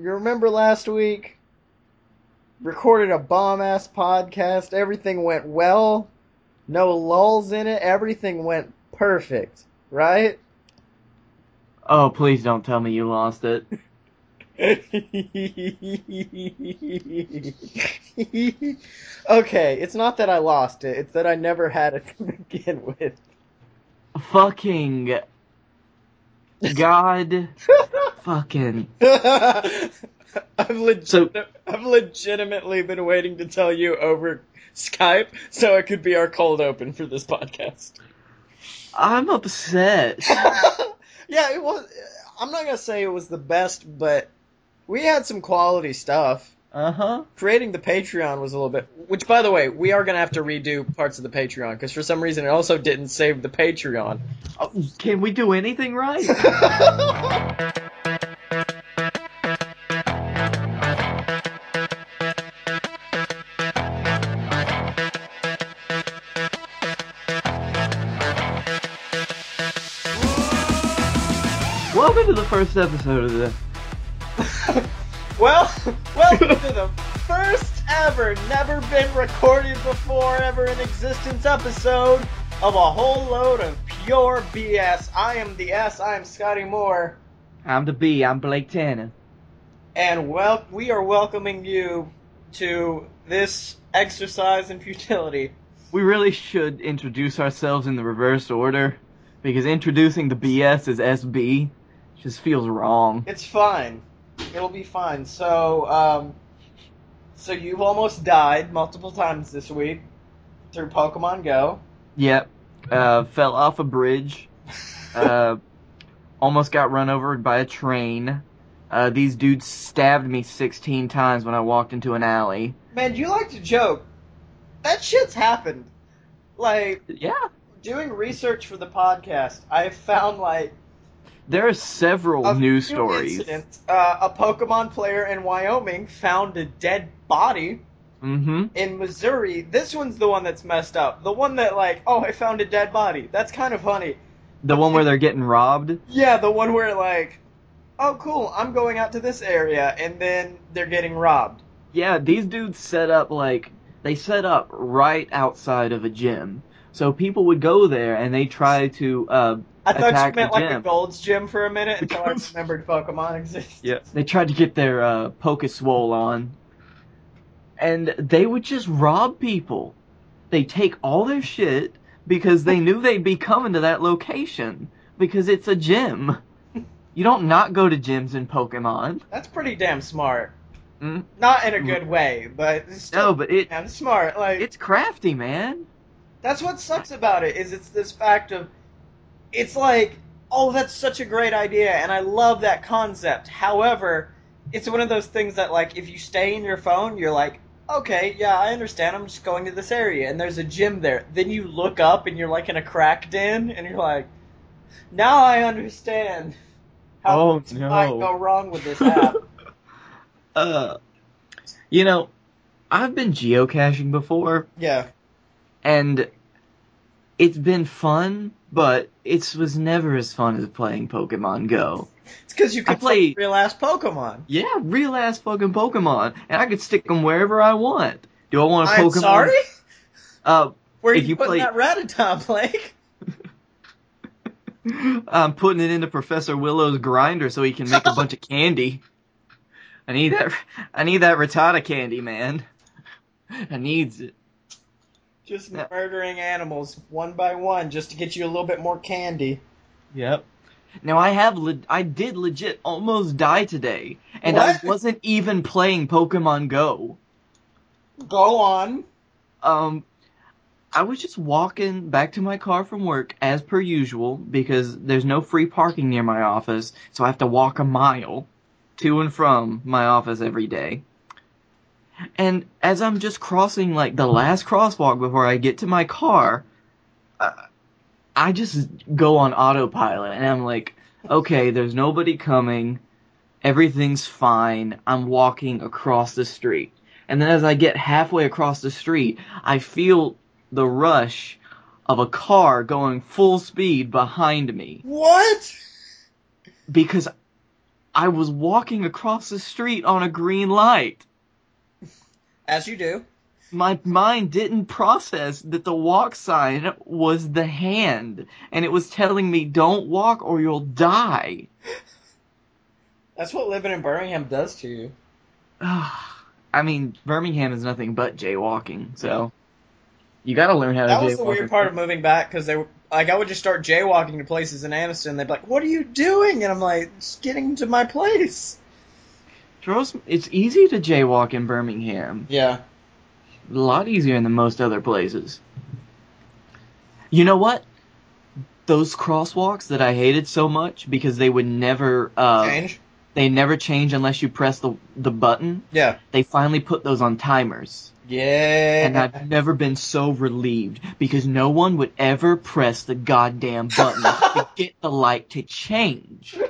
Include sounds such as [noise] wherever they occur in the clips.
You remember last week? Recorded a bomb ass podcast. Everything went well. No lulls in it. Everything went perfect, right? Oh, please don't tell me you lost it. [laughs] okay, it's not that I lost it, it's that I never had it [laughs] to begin with. Fucking. God. [laughs] fucking. I've, legit- So- I've legitimately been waiting to tell you over Skype so it could be our cold open for this podcast. I'm upset. [laughs] yeah, it was. I'm not gonna say it was the best, but we had some quality stuff. Uh huh. Creating the Patreon was a little bit. Which, by the way, we are gonna have to redo parts of the Patreon because for some reason it also didn't save the Patreon. Oh, can we do anything right? [laughs] Welcome to the first episode of the. [laughs] well, [laughs] welcome to the first ever, never been recorded before, ever in existence episode of a whole load of pure BS. I am the S. I am Scottye Moore. I'm the B. I'm Blake Tanner. and well, we are welcoming you to this exercise in futility. We really should introduce ourselves in the reverse order because introducing the BS as SB just feels wrong. It's fine. It'll be fine. So, um, so you've almost died multiple times this week through Pokemon Go. Yep. Uh, fell off a bridge. [laughs] Uh, almost got run over by a train. Uh, these dudes stabbed me 16 times when I walked into an alley. Man, you like to joke. That shit's happened. Like Yeah. doing research for the podcast, I found like There are several a news stories. Uh, a Pokemon player in Wyoming found a dead body Mm-hmm. in Missouri. This one's the one that's messed up. The one that like, oh, I found a dead body. That's kind of funny. The one where they're getting robbed. Yeah, the one where like, oh, cool, I'm going out to this area, and then they're getting robbed. Yeah, these dudes set up like they set up right outside of a gym. So people would go there and they try to uh I thought you meant the like the gym. Gold's Gym for a minute until I remembered Pokemon exists. Yeah. They tried to get their uh, Pokeswole on. And they would just rob people. They take all their shit because they knew they'd be coming to that location. Because it's a gym. You don't not go to gyms in Pokemon. That's pretty damn smart. Mm. Not in a good way, but it's still No, but it damn smart. Like it's crafty, man. that's what sucks about it is it's this fact of it's like oh that's such a great idea and I love that concept. However, it's one of those things that like if you stay in your phone, you're like okay, yeah, I understand. I'm just going to this area and there's a gym there. Then you look up and you're like in a crack den and you're like now I understand how Oh, no. might go wrong with this app. [laughs] Uh, you know, I've been geocaching before, yeah. and it's been fun, but it was never as fun as playing Pokemon Go. It's because you can play real ass Pokemon. Yeah, real ass fucking Pokemon, and I could stick them wherever I want. Do I want a I'm Pokemon? sorry? Uh, Where are you you putting play- that Rattata, Blake? [laughs] I'm putting it into Professor Willow's grinder so he can make a bunch of candy. I need that. I need that Rattata candy, man. I needs it. Just Yeah. murdering animals one by one just to get you a little bit more candy. Yep. Now I have le- I did legit almost die today, and What? I wasn't even playing Pokemon Go. Go on. Um, I was just walking back to my car from work as per usual because there's no free parking near my office, so I have to walk a mile to and from my office every day. And as I'm just crossing like the last crosswalk before I get to my car, uh, I just go on autopilot and I'm like, okay, there's nobody coming. Everything's fine. I'm walking across the street. And then as I get halfway across the street, I feel the rush of a car going full speed behind me What? because I was walking across the street on a green light. As you do. My mind didn't process that the walk sign was the hand, and it was telling me, don't walk or you'll die. That's what living in Birmingham does to you. [sighs] I mean, Birmingham is nothing but jaywalking, so you gotta learn how to do That was the weird part of moving back because they were like I would just start jaywalking to places in Anniston. They'd be like, "What are you doing?" And I'm like, "Just getting to my place." Me, it's easy to jaywalk in Birmingham. Yeah. A lot easier than most other places. You know what? Those crosswalks that I hated so much because they would never uh, Change. they never change unless you press the the button. Yeah. They finally put those on timers. Yeah. And I've never been so relieved because no one would ever press the goddamn button to [laughs] get the light to change. [laughs]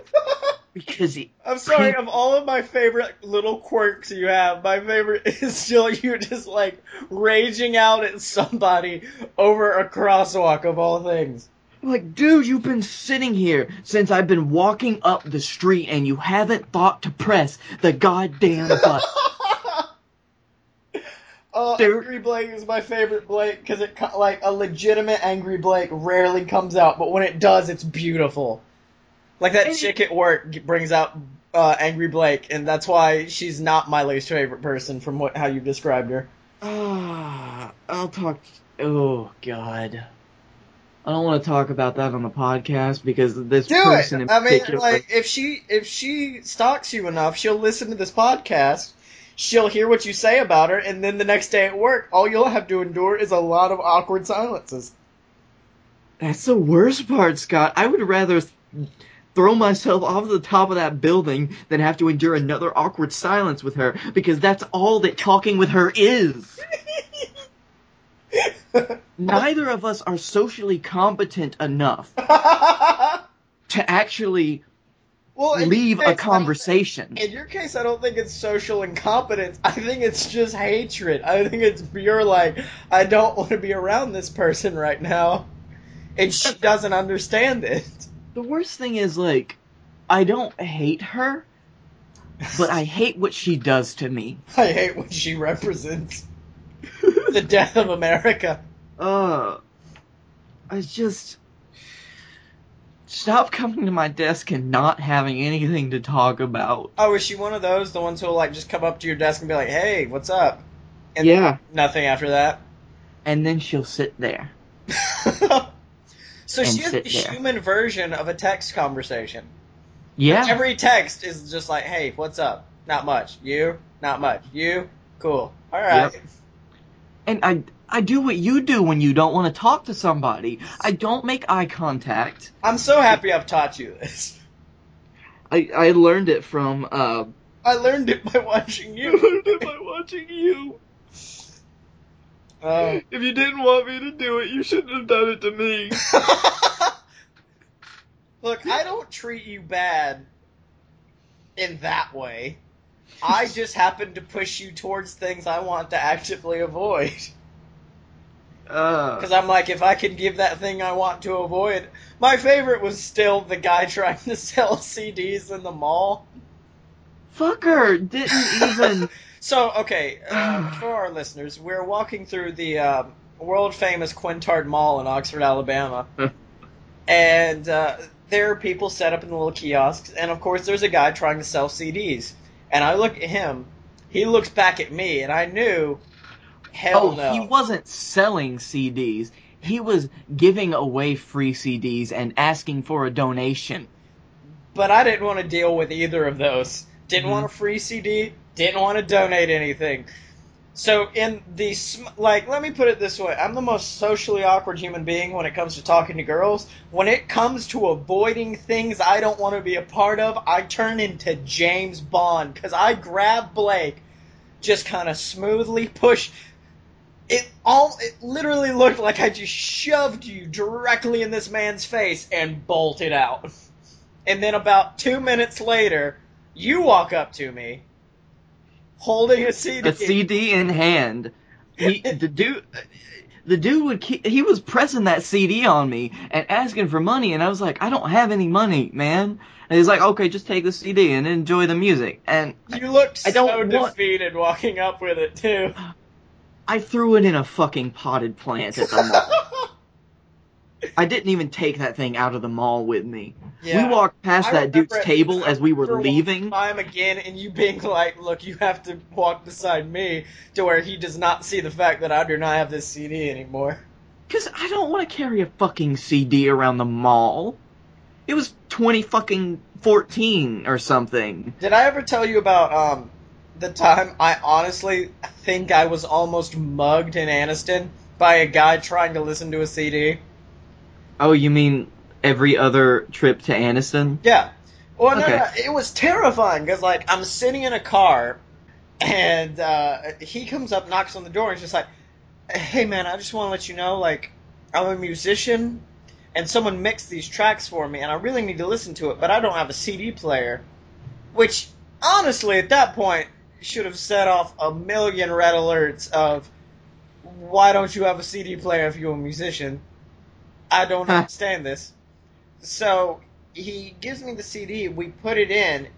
Because it, I'm sorry, of all of my favorite little quirks you have, my favorite [laughs] is still you just like raging out at somebody over a crosswalk of all things. like, dude, you've been sitting here since I've been walking up the street and you haven't thought to press the goddamn [laughs] button. Oh, there- Angry Blake is my favorite Blake because it like a legitimate Angry Blake rarely comes out, but when it does, it's beautiful. Like that And it- chick at work brings out uh, Angry Blake, and that's why she's not my least favorite person from what how you described her. Ah, I'll talk. Oh God, I don't want to talk about that on the podcast because this Do person it. in I mean, like if she if she stalks you enough, she'll listen to this podcast. She'll hear what you say about her, and then the next day at work, all you'll have to endure is a lot of awkward silences. That's the worst part, Scott. I would rather th- throw myself off the top of that building than have to endure another awkward silence with her because that's all that talking with her is. [laughs] Neither of us are socially competent enough [laughs] to actually well, leave case, a conversation. In your case, I don't think it's social incompetence. I think it's just hatred. I think it's pure like I don't want to be around this person right now, and she doesn't understand it. The worst thing is like I don't hate her, but I hate what she does to me. [laughs] I hate what she represents. the death of America. Uh, I just stop coming to my desk and not having anything to talk about. Oh, is she one of those? The ones who'll like just come up to your desk and be like, "Hey, what's up?" And yeah, nothing after that. and then she'll sit there. [laughs] so she has sit the there. human version of a text conversation. Yeah, Every text is just like, "Hey, what's up?" Not much. You? Not much. You? Cool. All right. Yep. and I I do what you do when you don't want to talk to somebody. I don't make eye contact. I'm so happy I've taught you this. I I learned it from uh. I learned it by watching [laughs] I you. learned it by watching you. Oh. [laughs] If you didn't want me to do it, you shouldn't have done it to me. [laughs] Look, I don't treat you bad in that way. I just happen to push you towards things I want to actively avoid. Uh, Because I'm like, if I can give that thing I want to avoid. My favorite was still the guy [laughs] trying to sell CDs in the mall. fucker didn't even. So, okay, uh, [sighs] for our listeners, we're walking through the um, world famous Quintard Mall in Oxford, Alabama. [laughs] and uh, there are people set up in the little kiosks, and of course, there's a guy trying to sell CDs. And I look at him, he looks back at me, and I knew, hell oh, no. he wasn't selling CDs. He was giving away free CDs and asking for a donation. But I didn't want to deal with either of those. Didn't Mhm. want a free CD. Didn't want to donate anything. So in the like, let me put it this way: I'm the most socially awkward human being when it comes to talking to girls. When it comes to avoiding things I don't want to be a part of, I turn into James Bond because I grab Blake, just kind of smoothly push. It all it literally looked like I just shoved you directly in this man's face and bolted out. [laughs] And then about two minutes later, you walk up to me, holding a CD. A CD in hand. He, the dude, the dude would keep, he was pressing that CD on me and asking for money, and I was like, I don't have any money, man. And he's like, okay, just take the CD and enjoy the music. And You looked I so don't want- defeated walking up with it too. I threw it in a fucking potted plant at the mall. [laughs] I didn't even take that thing out of the mall with me. Yeah. We walked past I that dude's it- table as we were leaving. him again, and you being like, "Look, you have to walk beside me," to where he does not see the fact that I do not have this CD anymore. Cause I don't want to carry a fucking CD around the mall. It was twenty fucking fourteen or something. Did I ever tell you about um the time I honestly think I was almost mugged in Anniston by a guy trying to listen to a CD? Oh, you mean every other trip to Anniston? Yeah. Well, no, Okay. no, it was terrifying because like I'm sitting in a car, and uh, he comes up, knocks on the door, and he's just like, "Hey, man, I just want to let you know, like, I'm a musician, and someone mixed these tracks for me, and I really need to listen to it, but I don't have a CD player." Which, honestly, at that point, should have set off a million red alerts of, "Why don't you have a CD player if you're a musician?" I don't Huh. understand this. So he gives me the CD. We put it in,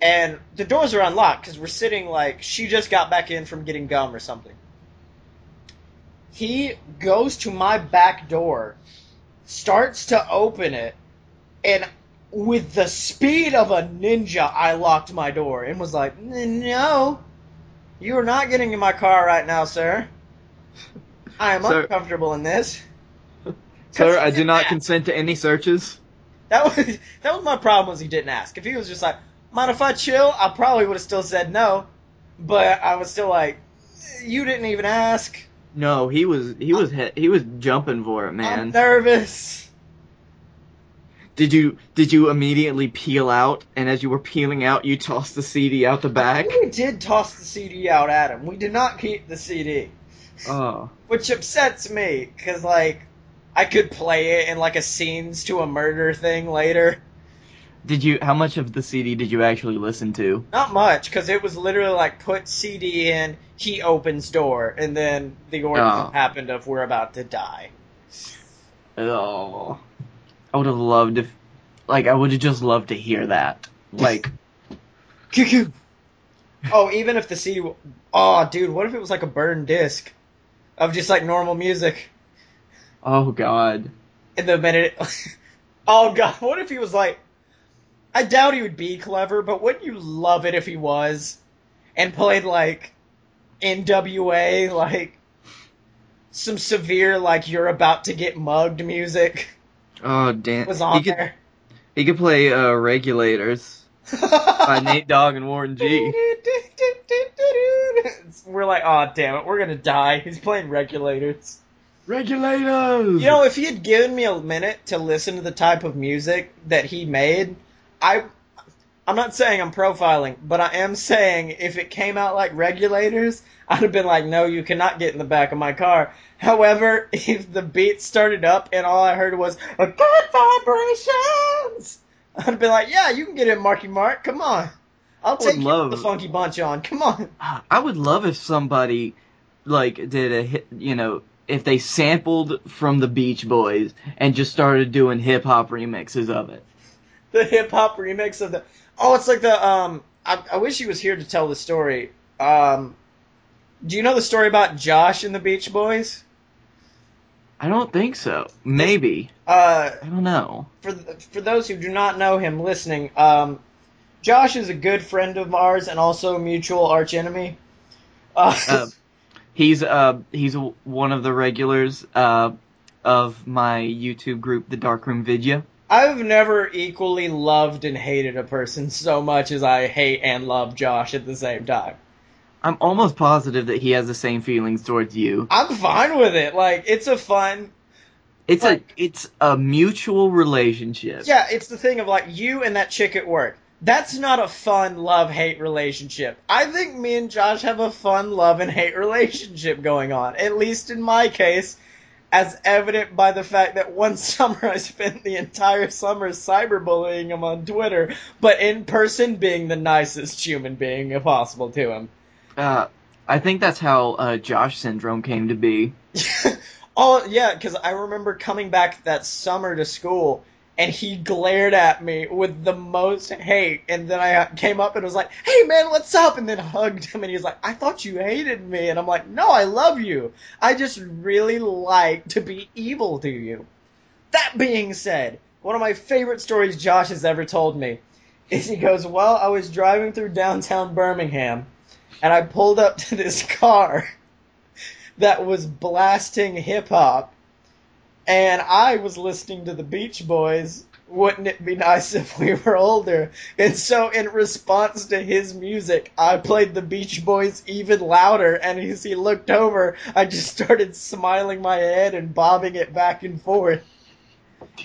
and the doors are unlocked because we're sitting like she just got back in from getting gum or something. He goes to my back door, starts to open it, and with the speed of a ninja, I locked my door and was like, "No, you are not getting in my car right now, sir. I am Sir- uncomfortable in this." Sir, I do not that. [laughs] consent to any searches. That was that was my problem was he didn't ask. If he was just like, mind if I chill, I probably would have still said no. But I was still like, you didn't even ask. No, he was he was he, he was jumping for it, man. I'm nervous. Did you did you immediately peel out? And as you were peeling out, you tossed the CD out the back. We did toss the CD out at him. We did not keep the CD, Oh, which upsets me because like I could play it in like a scenes to a murder thing later. did you? How much of the CD did you actually listen to? Not much because it was literally like put CD in, he opens door, and then the order Oh. happened of we're about to die. Oh, I would have loved if, like, I would have just loved to hear that. Like, Oh, even if the CD. Oh, dude, what if it was like a burned disc of just like normal music? Oh god, And the minute. [laughs] oh god, what if he was like? I doubt he would be clever, but wouldn't you love it if he was, and played like NWA, like some severe like you're about to get mugged music oh damn, was on he could there. he could play uh, Regulators by [laughs] Nate Dogg and Warren G. [laughs] We're like, oh damn it, we're gonna die. He's playing regulators. Regulators. You know, if he had given me a minute to listen to the type of music that he made, I I'm not saying I'm profiling, but I am saying if it came out like regulators, I'd have been like, no, you cannot get in the back of my car. However, [laughs] if the beat started up and all I heard was a good vibrations, I'd have been like, yeah, you can get in, Marky Mark. Come on. I'll take you love- the funky bunch on. Come on. I would love if somebody like did a hit, you know, if they sampled from the Beach Boys and just started doing hip hop remixes of it. the hip hop remix of the. Oh, it's like the um. I, I wish he was here to tell the story. Um, do you know the story about Josh and the Beach Boys? I don't think so. Maybe. Uh, I don't know. for for those who do not know him listening, um, Josh is a good friend of ours and also a mutual arch enemy. Uh, Um, He's uh he's one of the regulars uh of my YouTube group, the Darkroom Vidya. I've never equally loved and hated a person so much as I hate and love Josh at the same time. I'm almost positive that he has the same feelings towards you. I'm fine with it. Like it's a fun It's Like- a it's a mutual relationship. Yeah, it's the thing of like you and that chick at work. That's not a fun love hate relationship. I think me and Josh have a fun love and hate relationship going on. At least in my case, as evident by the fact that one [laughs] summer I spent the entire summer cyberbullying him on Twitter, but in person being the nicest human being possible to him. Uh, I think that's how uh, Josh syndrome came to be. [laughs] oh yeah, because I remember coming back that summer to school, and he glared at me with the most hate. And then I came up and was like, "Hey man, what's up?" And then hugged him, and he was like, "I thought you hated me," and I'm like, "No, I love you. I just really like to be evil to you." That being said, one of my favorite stories Josh has ever told me is he goes, "Well, I was driving through downtown Birmingham, and I pulled up to this [laughs] car." That was blasting hip hop, and I was listening to the Beach Boys. Wouldn't it be nice if we were older? And so, in response to his music, I played the Beach Boys even louder. And as he looked over, I just started smiling my head and bobbing it back and forth.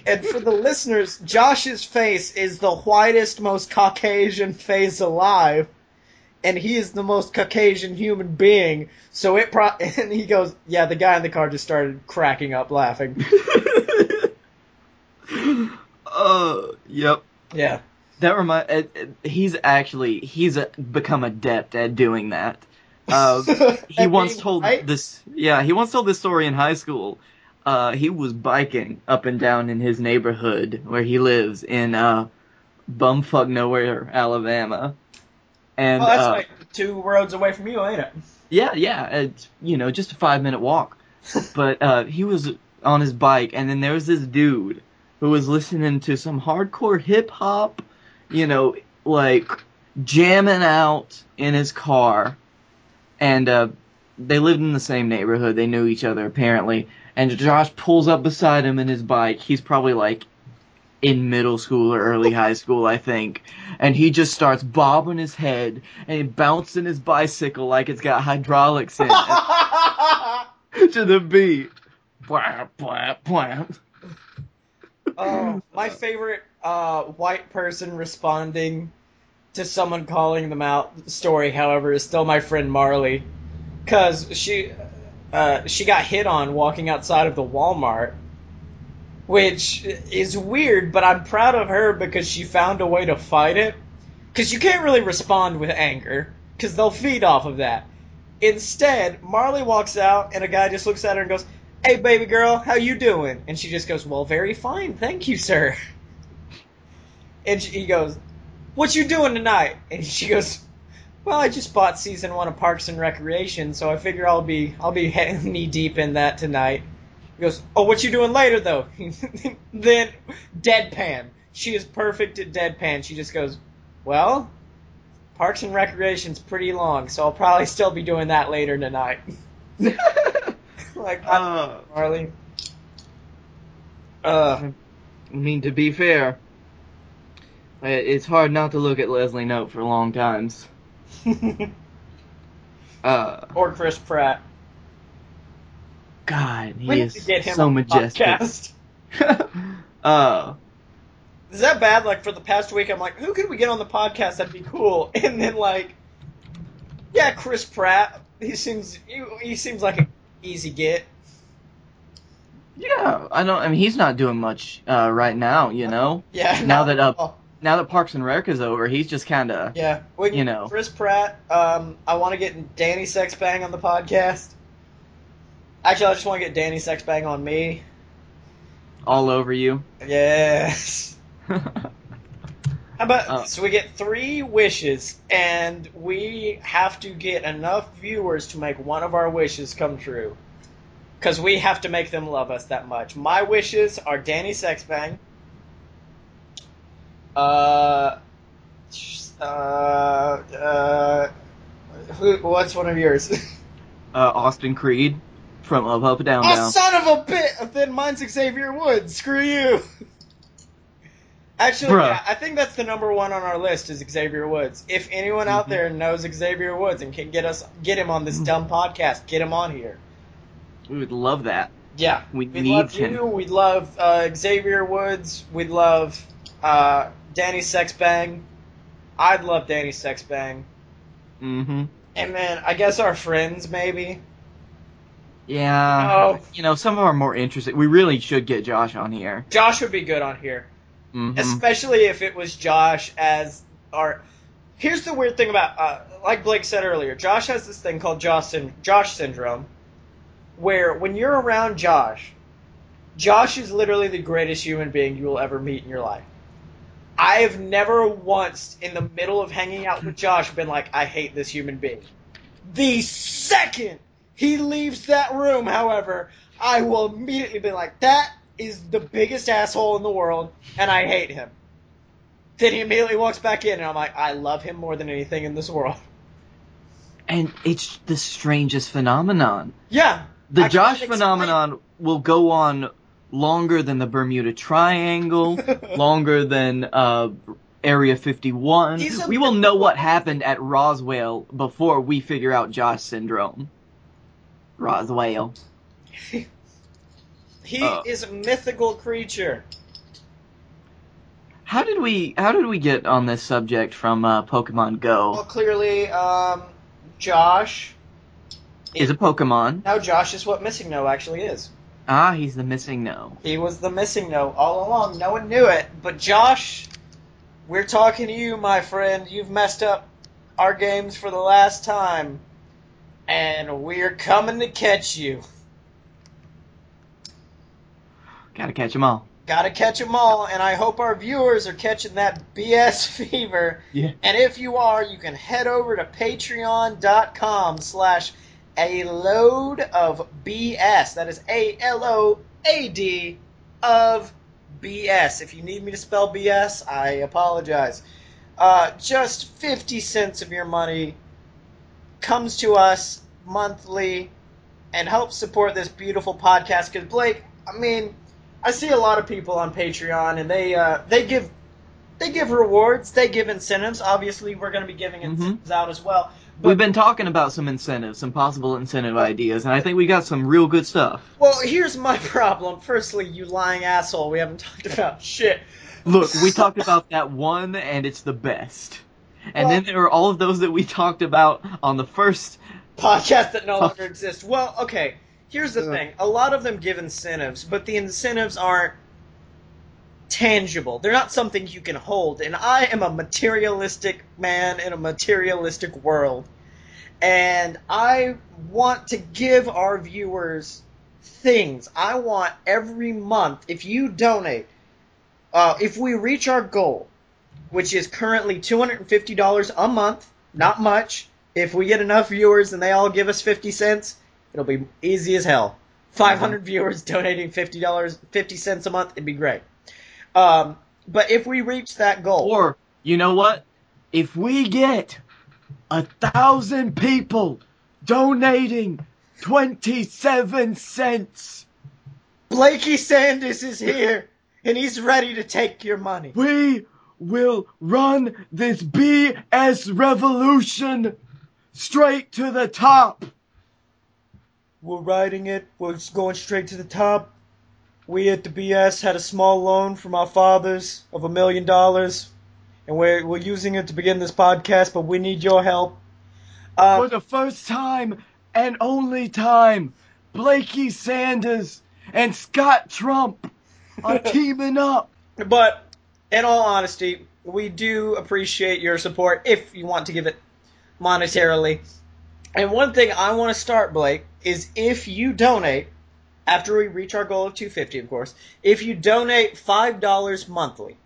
And for the listeners, Josh's face is the whitest, most Caucasian face alive and he is the most Caucasian human being. So it pro [laughs] and he goes, yeah, the guy in the car just started cracking up laughing. [laughs] uh, yep. Yeah. That remind. It, he's actually he's a, become adept at doing that. Uh, [laughs] he once told white? this. Yeah, he once told this story in high school. Uh, he was biking up and down in his neighborhood where he lives in uh, bumfuck nowhere, Alabama. And oh, that's uh, like two roads away from you, ain't it? yeah, yeah, it's you know just a five minute walk. [laughs] but uh, he was on his bike, and then there was this dude who was listening to some hardcore hip hop, you know, like jamming out in his car, and uh, they lived in the same neighborhood. They knew each other apparently. And Josh pulls up beside him in his bike. He's probably like in middle school or early high school, I think. And he just starts bobbing his head and bouncing his bicycle like it's got hydraulics in it [laughs] to the beat. Blah, blah, blah. oh, my favorite uh, white person responding to someone calling them out story, however, is still my friend Marley, because she uh, she got hit on walking outside of the Walmart, which is weird, but I'm proud of her because she found a way to fight it. Because you can't really respond with anger, because they'll feed off of that. Instead, Marley walks out, and a guy just looks at her and goes, "Hey, baby girl, how you doing?" And she just goes, "Well, very fine, thank you, sir." [laughs] And she, he goes, "What you doing tonight?" And she goes, "Well, I just bought season one of Parks and Recreation, so I figure I'll be I'll be [laughs] knee deep in that tonight." He goes, "Oh, what you doing later though?" [laughs] then deadpan. She is perfect at deadpan. She just goes, "Well, Parks and Recreation's pretty long, so I'll probably still be doing that later tonight." [laughs] like, uh, Marley. Uh, I mean, to be fair, it's hard not to look at Leslie Knope for long times. [laughs] Uh, or Chris Pratt. God, he is so majestic. uh, [laughs] Is that bad? Like for the past week, I'm like, who could we get on the podcast that'd be cool? [laughs] And then like, yeah, Chris Pratt. He seems he, he seems like an easy get. yeah, I don't. I mean, he's not doing much uh, right now. You know, [laughs] Yeah. Now no, that, uh, now that Parks and Rec is over, he's just kind of yeah, we can, you know. Chris Pratt. Um, I want to get Danny Sexbang on the podcast. Actually, I just want to get Danny Sexbang on me. all over you. Yes. [laughs] How about Uh, so we get three wishes, and we have to get enough viewers to make one of our wishes come true. Because we have to make them love us that much. My wishes are Danny Sexbang. Uh, uh, uh, who, what's one of yours? [laughs] uh, Austin Creed from Up Up Down oh, Down. son of a bit! Then mine's Xavier Woods. Screw you. Actually, Bruh. yeah, I think that's the number one on our list is Xavier Woods. If anyone out Mhm. there knows Xavier Woods and can get us get him on this Mhm. dumb podcast, get him on here. We would love that. Yeah, We we'd need love him. you. We'd love uh, Xavier Woods. We'd love uh, Danny Sexbang. I'd love Danny Sexbang. Mm-hmm. And then I guess our friends maybe. Yeah. Oh. You know, some of our more interesting. We really should get Josh on here. Josh would be good on here. hmm especially if it was Josh as our. Here's the weird thing about, uh, like Blake said earlier, Josh has this thing called Josh, syn- Josh syndrome, where when you're around Josh, Josh is literally the greatest human being you will ever meet in your life. I have never once, in the middle of hanging out with Josh, been like, I hate this human being. The second he leaves that room, however, I will immediately be like, that is the biggest asshole in the world, and I hate him. Then he immediately walks back in, and I'm like, I love him more than anything in this world. And it's the strangest phenomenon. Yeah. The I Josh phenomenon will go on longer than the Bermuda Triangle, [laughs] longer than uh, Area 51. A- we will know what happened at Roswell before we figure out Josh syndrome. Roswell. [laughs] He Uh. is a mythical creature. How did we how did we get on this subject from uh, Pokemon Go? Well, clearly, um, Josh. Is a Pokemon. Now, Josh is what Missing No actually is. Ah, he's the missing no. He was the Missing No all along. No one knew it. But, Josh, we're talking to you, my friend. You've messed up our games for the last time. And we're coming to catch you. Gotta catch 'em all. Gotta catch 'em all, and I hope our viewers are catching that [laughs] BS fever. Yeah. And if you are, you can head over to patreon.com slash a load of BS. That is A L O A D of BS. If you need me to spell BS, I apologize. Uh, just 50 cents of your money comes to us monthly and helps support this beautiful podcast. Because, Blake, I mean, I see a lot of people on Patreon and they, uh, they give they give rewards, they give incentives. Obviously, we're going to be giving Mhm. incentives out as well. We've been talking about some incentives, some possible incentive ideas, and I think we got some real good stuff. Well, here's my [laughs] problem. Firstly, you lying asshole, we haven't talked about shit. Look, we talked about that one, and it's the best. And Well- then there are all of those that we talked about on the first. Podcast that no [laughs] longer exists. Well, okay. Here's the thing. A lot of them give incentives, but the incentives aren't tangible. They're not something you can hold. And I am a materialistic man in a materialistic world. And I want to give our viewers things. I want every month, if you donate, uh, if we reach our goal, which is currently $250 a month, not much. If we get enough viewers and they all give us 50 cents, it'll be easy as hell. 500 viewers donating $50, 50 cents a month, it'd be great. Um, but if we reach that goal, Or, you know what? If we get a thousand people donating 27 cents, Blakey Sanders is here and he's ready to take your money. we will run this BS revolution straight to the top. We're riding it. We're going straight to the top. We at the BS had a small loan from our fathers of a million dollars, and we're we're using it to begin this podcast. But we need your help. For Uh, the first time and only time, Blakey Sanders and Scott Trump are [laughs] teaming up. but in all honesty, we do appreciate your support if you want to give it monetarily. And one thing I want to start, Blake, is if you donate after we reach our goal of 250, of course, if you donate $5 monthly,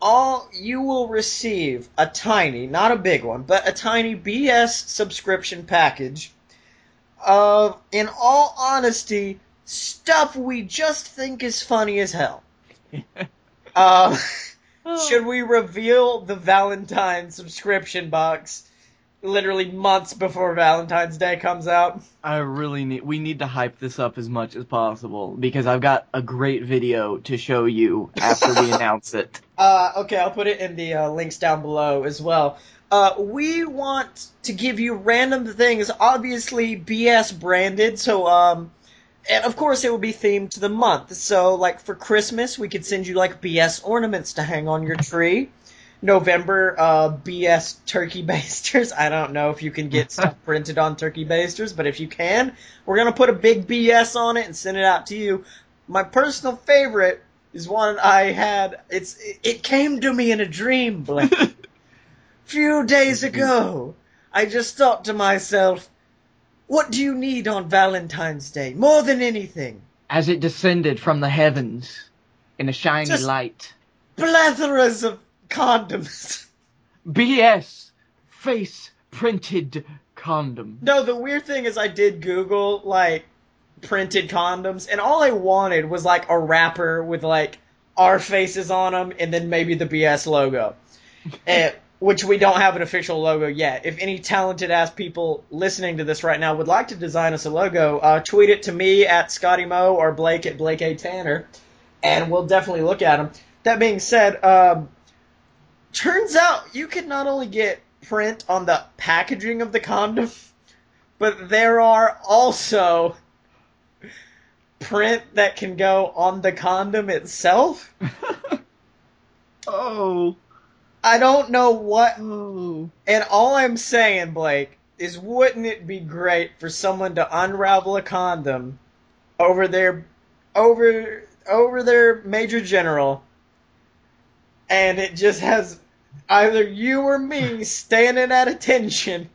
all you will receive a tiny, not a big one, but a tiny BS subscription package of, in all honesty, stuff we just think is funny as hell. [laughs] Uh, [laughs] should we reveal the Valentine subscription box literally months before Valentine's Day comes out? I really need we need to hype this up as much as possible because I've got a great video to show you after we [laughs] announce it. Uh, okay, I'll put it in the uh, links down below as well. Uh, we want to give you random things, obviously BS branded, so, um, and of course it will be themed to the month. So, like, for Christmas, we could send you, like, BS ornaments to hang on your tree. November, uh, BS turkey [laughs] basters. I don't know if you can get [laughs] stuff printed on turkey basters, but if you can, we're gonna put a big BS on it and send it out to you. My personal favorite is one I had. It's it came to me in a dream, Blake. [laughs] Few days ago, I just thought to myself, what do you need on Valentine's Day more than anything? as it descended from the heavens in a shiny Just- light. Plethoras of condoms. [laughs] BS face printed condom. No, the weird thing is I did Google like printed condoms, and all I wanted was like a wrapper with like our faces on them, and then maybe the BS logo, [laughs] Eh, which we don't have an official logo yet. If any talented ass people listening to this right now would like to design us a logo, uh, tweet it to me at Scotty Mo or Blake at Blake A Tanner, and we'll definitely look at them. That being said, um, turns out you can not only get print on the packaging of the condom, [laughs] but there are also print that can go on the condom itself. [laughs] oh. I don't know what, Oh. and all I'm saying, Blake, is wouldn't it be great for someone to unravel a condom over their, over, over their major general, and it just has either you or me [laughs] standing at attention,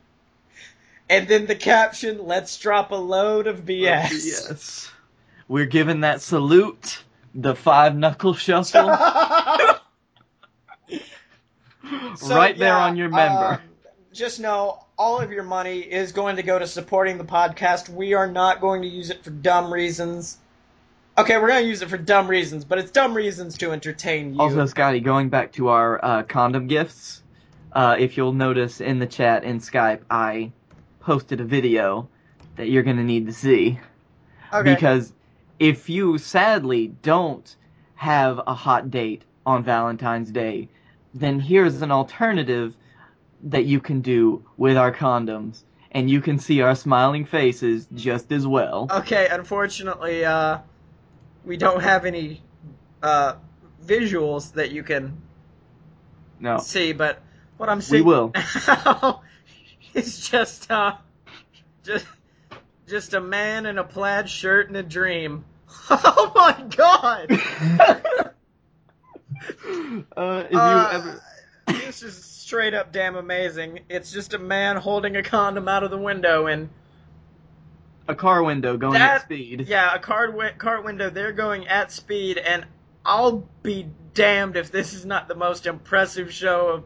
and then the caption, let's drop a load of BS. Yes. We're giving that salute, the five knuckle shuffle, [laughs] [laughs] So, right there on your member. um, just know all of your money is going to go to supporting the podcast. We are not going to use it for dumb reasons. Okay, we're going to use it for dumb reasons, but it's dumb reasons to entertain you. Also, Scottye, going back to our uh, condom gifts, uh, if you'll notice in the chat in Skype, I posted a video that you're gonna need to see okay. because if you sadly don't have a hot date on Valentine's Day, then here's an alternative that you can do with our condoms, and you can see our smiling faces just as well. Okay, unfortunately, uh, we don't have any uh, visuals that you can No, see, but what I'm seeing we will. [laughs] is just uh, just just a man in a plaid shirt and a dream. [laughs] Oh my god! [laughs] Uh, if you Uh, ever. this is straight up damn amazing. It's just a man holding a condom out of the window, and a car window going That- at speed. yeah, a car wi- cart window. They're going at speed, and I'll be damned if this is not the most impressive show of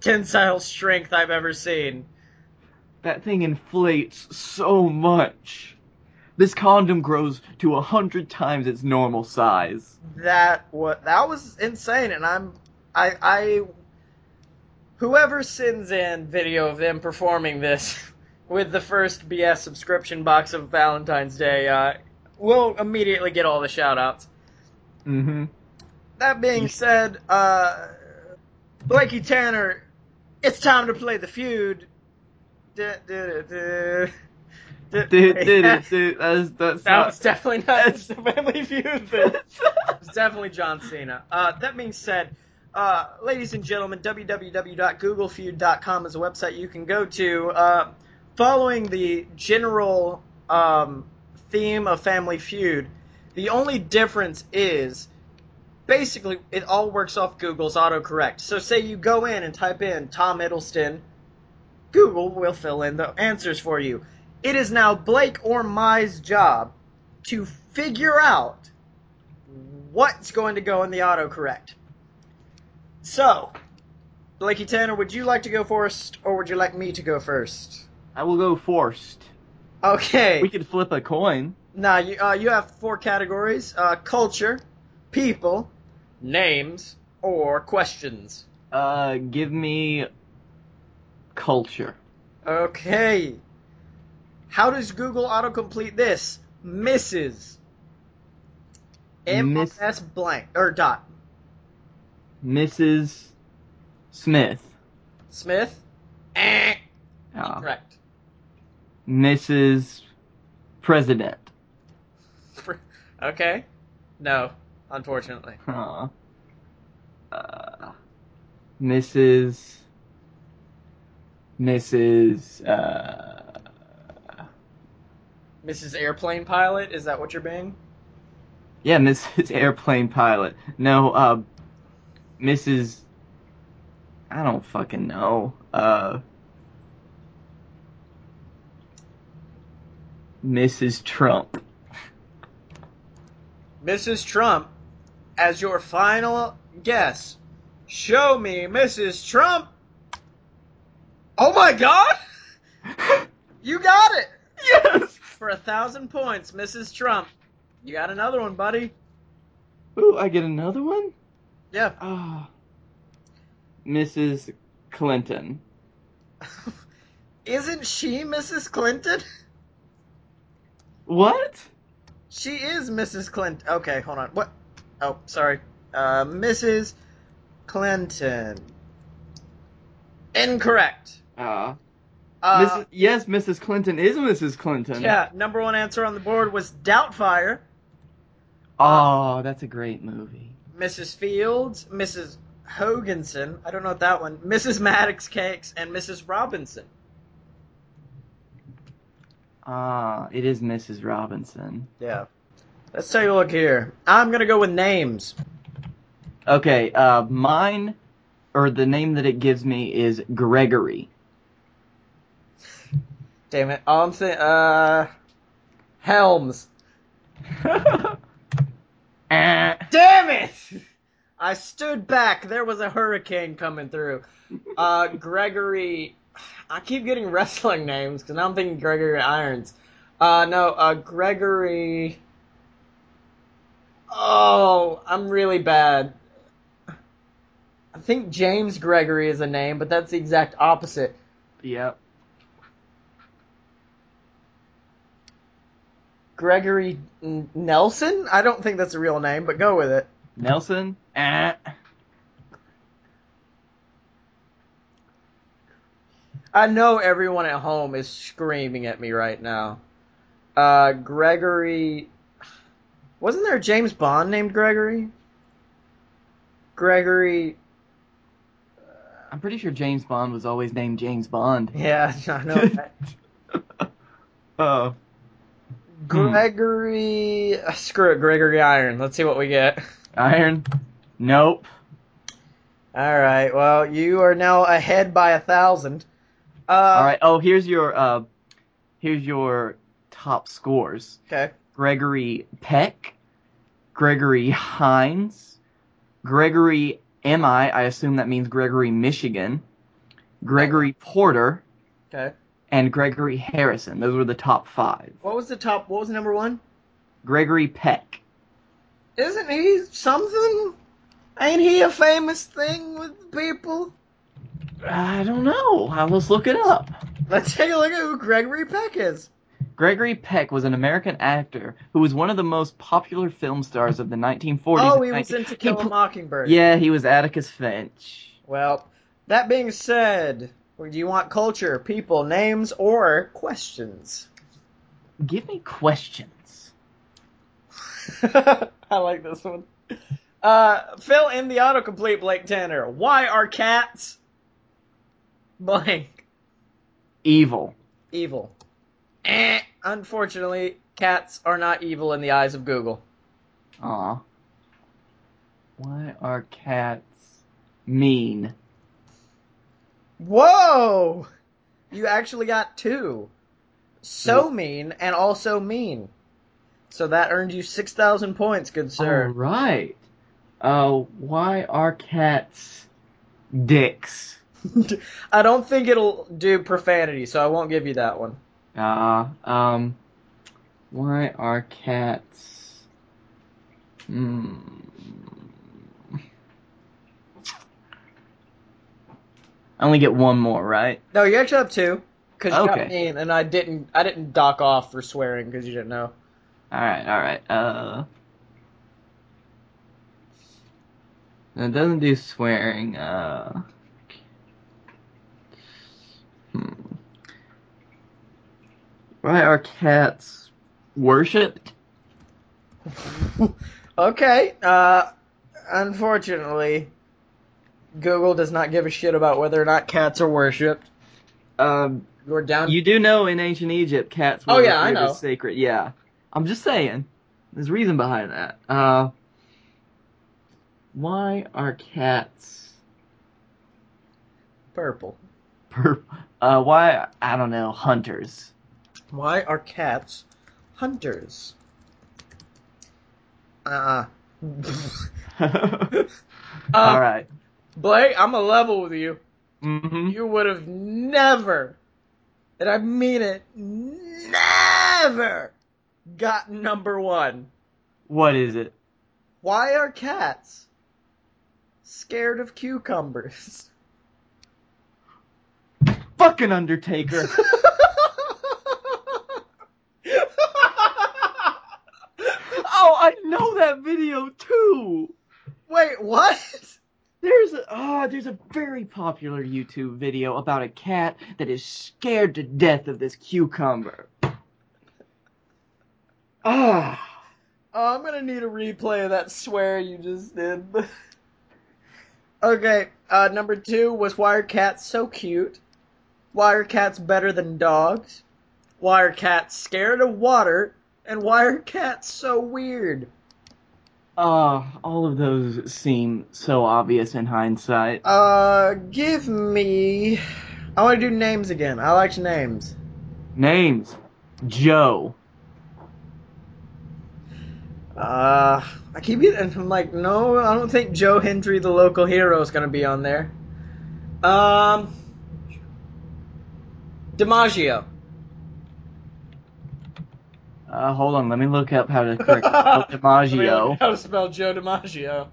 tensile strength I've ever seen. That thing inflates so much. This condom grows to a hundred times its normal size. That what that was insane, and I'm I I whoever sends in video of them performing this [laughs] with the first BS subscription box of Valentine's Day, uh, will immediately get all the shoutouts. Mm-hmm. That being said, uh, Blakey Tanner, it's time to play the feud. That's, that's That not- was definitely not [laughs] the Family Feud. It's [laughs] definitely John Cena. Uh, that being said, uh, ladies and gentlemen, www.googlefeud.com is a website you can go to. Uh, following the general um, theme of Family Feud, the only difference is basically it all works off Google's autocorrect. So, say you go in and type in Tom Hiddleston, Google will fill in the answers for you. It is now Blake or my's job to figure out what's going to go in the autocorrect. So, Blakey Tanner, would you like to go first, or would you like me to go first? I will go first. Okay. We could flip a coin. Now you uh, you have four categories: uh, culture, people, names, or questions. Uh, give me culture. Okay. How does Google autocomplete this? Mrs. M Miss- S blank or dot Mrs. Smith. Smith. Eh. Correct. Mrs. President. [laughs] Okay. No, unfortunately. Huh. Uh, Mrs. Mrs. Uh, Mrs. Airplane Pilot, is that what you're being? yeah, Mrs. [laughs] Airplane Pilot. No, uh, Mrs. I don't fucking know. Uh, Mrs. Trump. Mrs. Trump as your final guess. Show me Mrs. Trump. Oh my god! [laughs] You got it! yes. For a thousand points, Mrs. Trump. You got another one, buddy. Ooh, I get another one. Yeah. Ah. Mrs. Clinton. [laughs] Isn't she Mrs. Clinton? What? She is Mrs. Clinton. Okay, hold on. What? Oh, sorry. Uh, Mrs. Clinton. Incorrect. Uh, Uh, Mrs. Yes, Mrs. Clinton is Mrs. Clinton. yeah, number one answer on the board was Doubtfire. Oh, that's a great movie. Mrs. Fields, Mrs. Hoganson, I don't know what that one, Mrs. Maddox Cakes, and Mrs. Robinson. Ah, it is Mrs. Robinson. Yeah. Let's take a look here. I'm gonna go with names. Okay, uh, mine, or the name that it gives me is Gregory. Damn it. Oh, I'm saying, uh, Helms. [laughs] Eh. Damn it! I stood back. There was a hurricane coming through. Uh, [laughs] Gregory. I keep getting wrestling names because now I'm thinking Gregory Irons. Uh, no, uh, Gregory. Oh, I'm really bad. I think James Gregory is a name, but that's the exact opposite. Yep. Gregory N- Nelson? I don't think that's a real name, but go with it. Nelson? Eh. I know everyone at home is screaming at me right now. Uh, Gregory. Wasn't there a James Bond named Gregory? Gregory. I'm pretty sure James Bond was always named James Bond. Yeah, I know. That. [laughs] Oh. Gregory. uh, Screw it, Gregory Iron. Let's see what we get. Iron? Nope. Alright, well, you are now ahead by a thousand. Uh, Alright, oh, here's your, uh, here's your top scores. Okay. Gregory Peck, Gregory Hines, Gregory M I, I assume that means Gregory Michigan, Gregory Porter, Okay. And Gregory Harrison. Those were the top five. What was the top? What was number one? Gregory Peck. Isn't he something? Ain't he a famous thing with people? I don't know. Uh, Let's look it up. Let's take a look at who Gregory Peck is. Gregory Peck was an American actor who was one of the most popular film stars of the 1940s. Oh, and he was in To Kill a Mockingbird. Yeah, he was Atticus Finch. Well, that being said, do you want culture, people, names, or questions? Give me questions. [laughs] I like this one. Uh, fill in the autocomplete, Blake Tanner. Why are cats blank Evil. evil? Eh, unfortunately, cats are not evil in the eyes of Google. Aw. Why are cats mean? Whoa! You actually got two. So mean and also mean. So that earned you 6,000 points, good sir. All right. Uh, why are cats dicks? [laughs] I don't think it'll do profanity, so I won't give you that one. Uh, um, why are cats? Hmm. I only get one more, right? No, you actually have two. Cause you got Okay. mean, and I didn't. I didn't dock off for swearing because you didn't know. All right, all right. Uh, it doesn't do swearing. Uh, hmm. Why are cats worshipped? [laughs] okay. Uh, unfortunately, Google does not give a shit about whether or not cats are worshipped. Um, You're down. you do know in ancient Egypt cats were Oh, yeah, I know. sacred. Yeah, I'm just saying. There's reason behind that. Uh, why are cats? purple. Per- uh, why I don't know hunters. Why are cats hunters? Uh-uh. [laughs] All Uh, right. Blake, I'm a level with you. hmm You would have never, and I mean it, never got number one. What is it? Why are cats scared of cucumbers? Fucking Undertaker. [laughs] oh, I know that video too. Wait, what? There's a oh, there's a very popular YouTube video about a cat that is scared to death of this cucumber. Ah. Oh, I'm gonna need a replay of that swear you just did. [laughs] okay, uh, number two was why are cats so cute? Why are cats better than dogs? Why are cats scared of water? And why are cats so weird? Uh, all of those seem so obvious in hindsight. Uh, give me. I want to do names again. I like names. Names. Joe. Uh, I keep it, and I'm like, no, I don't think Joe Hendry, the local hero, is gonna be on there. Um, DiMaggio. Uh, hold on, let me look up how to [laughs] correct spell DiMaggio. How to spell Joe DiMaggio?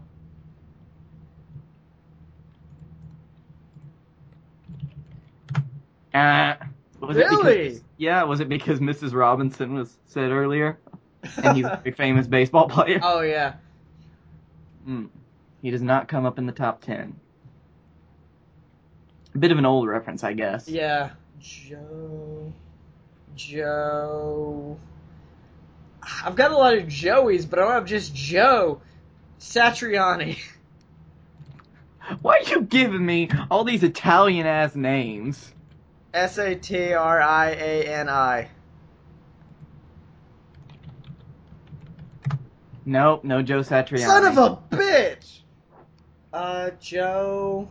Uh, was it Really? because, yeah, was it because Mrs. Robinson was said earlier? And he's a very [laughs] famous baseball player? Oh yeah. Mm. He does not come up in the top 10. A bit of an old reference, I guess. Yeah. Joe. Joe. I've got a lot of Joeys, but I don't have just Joe. Satriani. [laughs] Why are you giving me all these Italian ass names? S A T R I A N I. Nope, no Joe Satriani. Son of a bitch! Uh, Joe.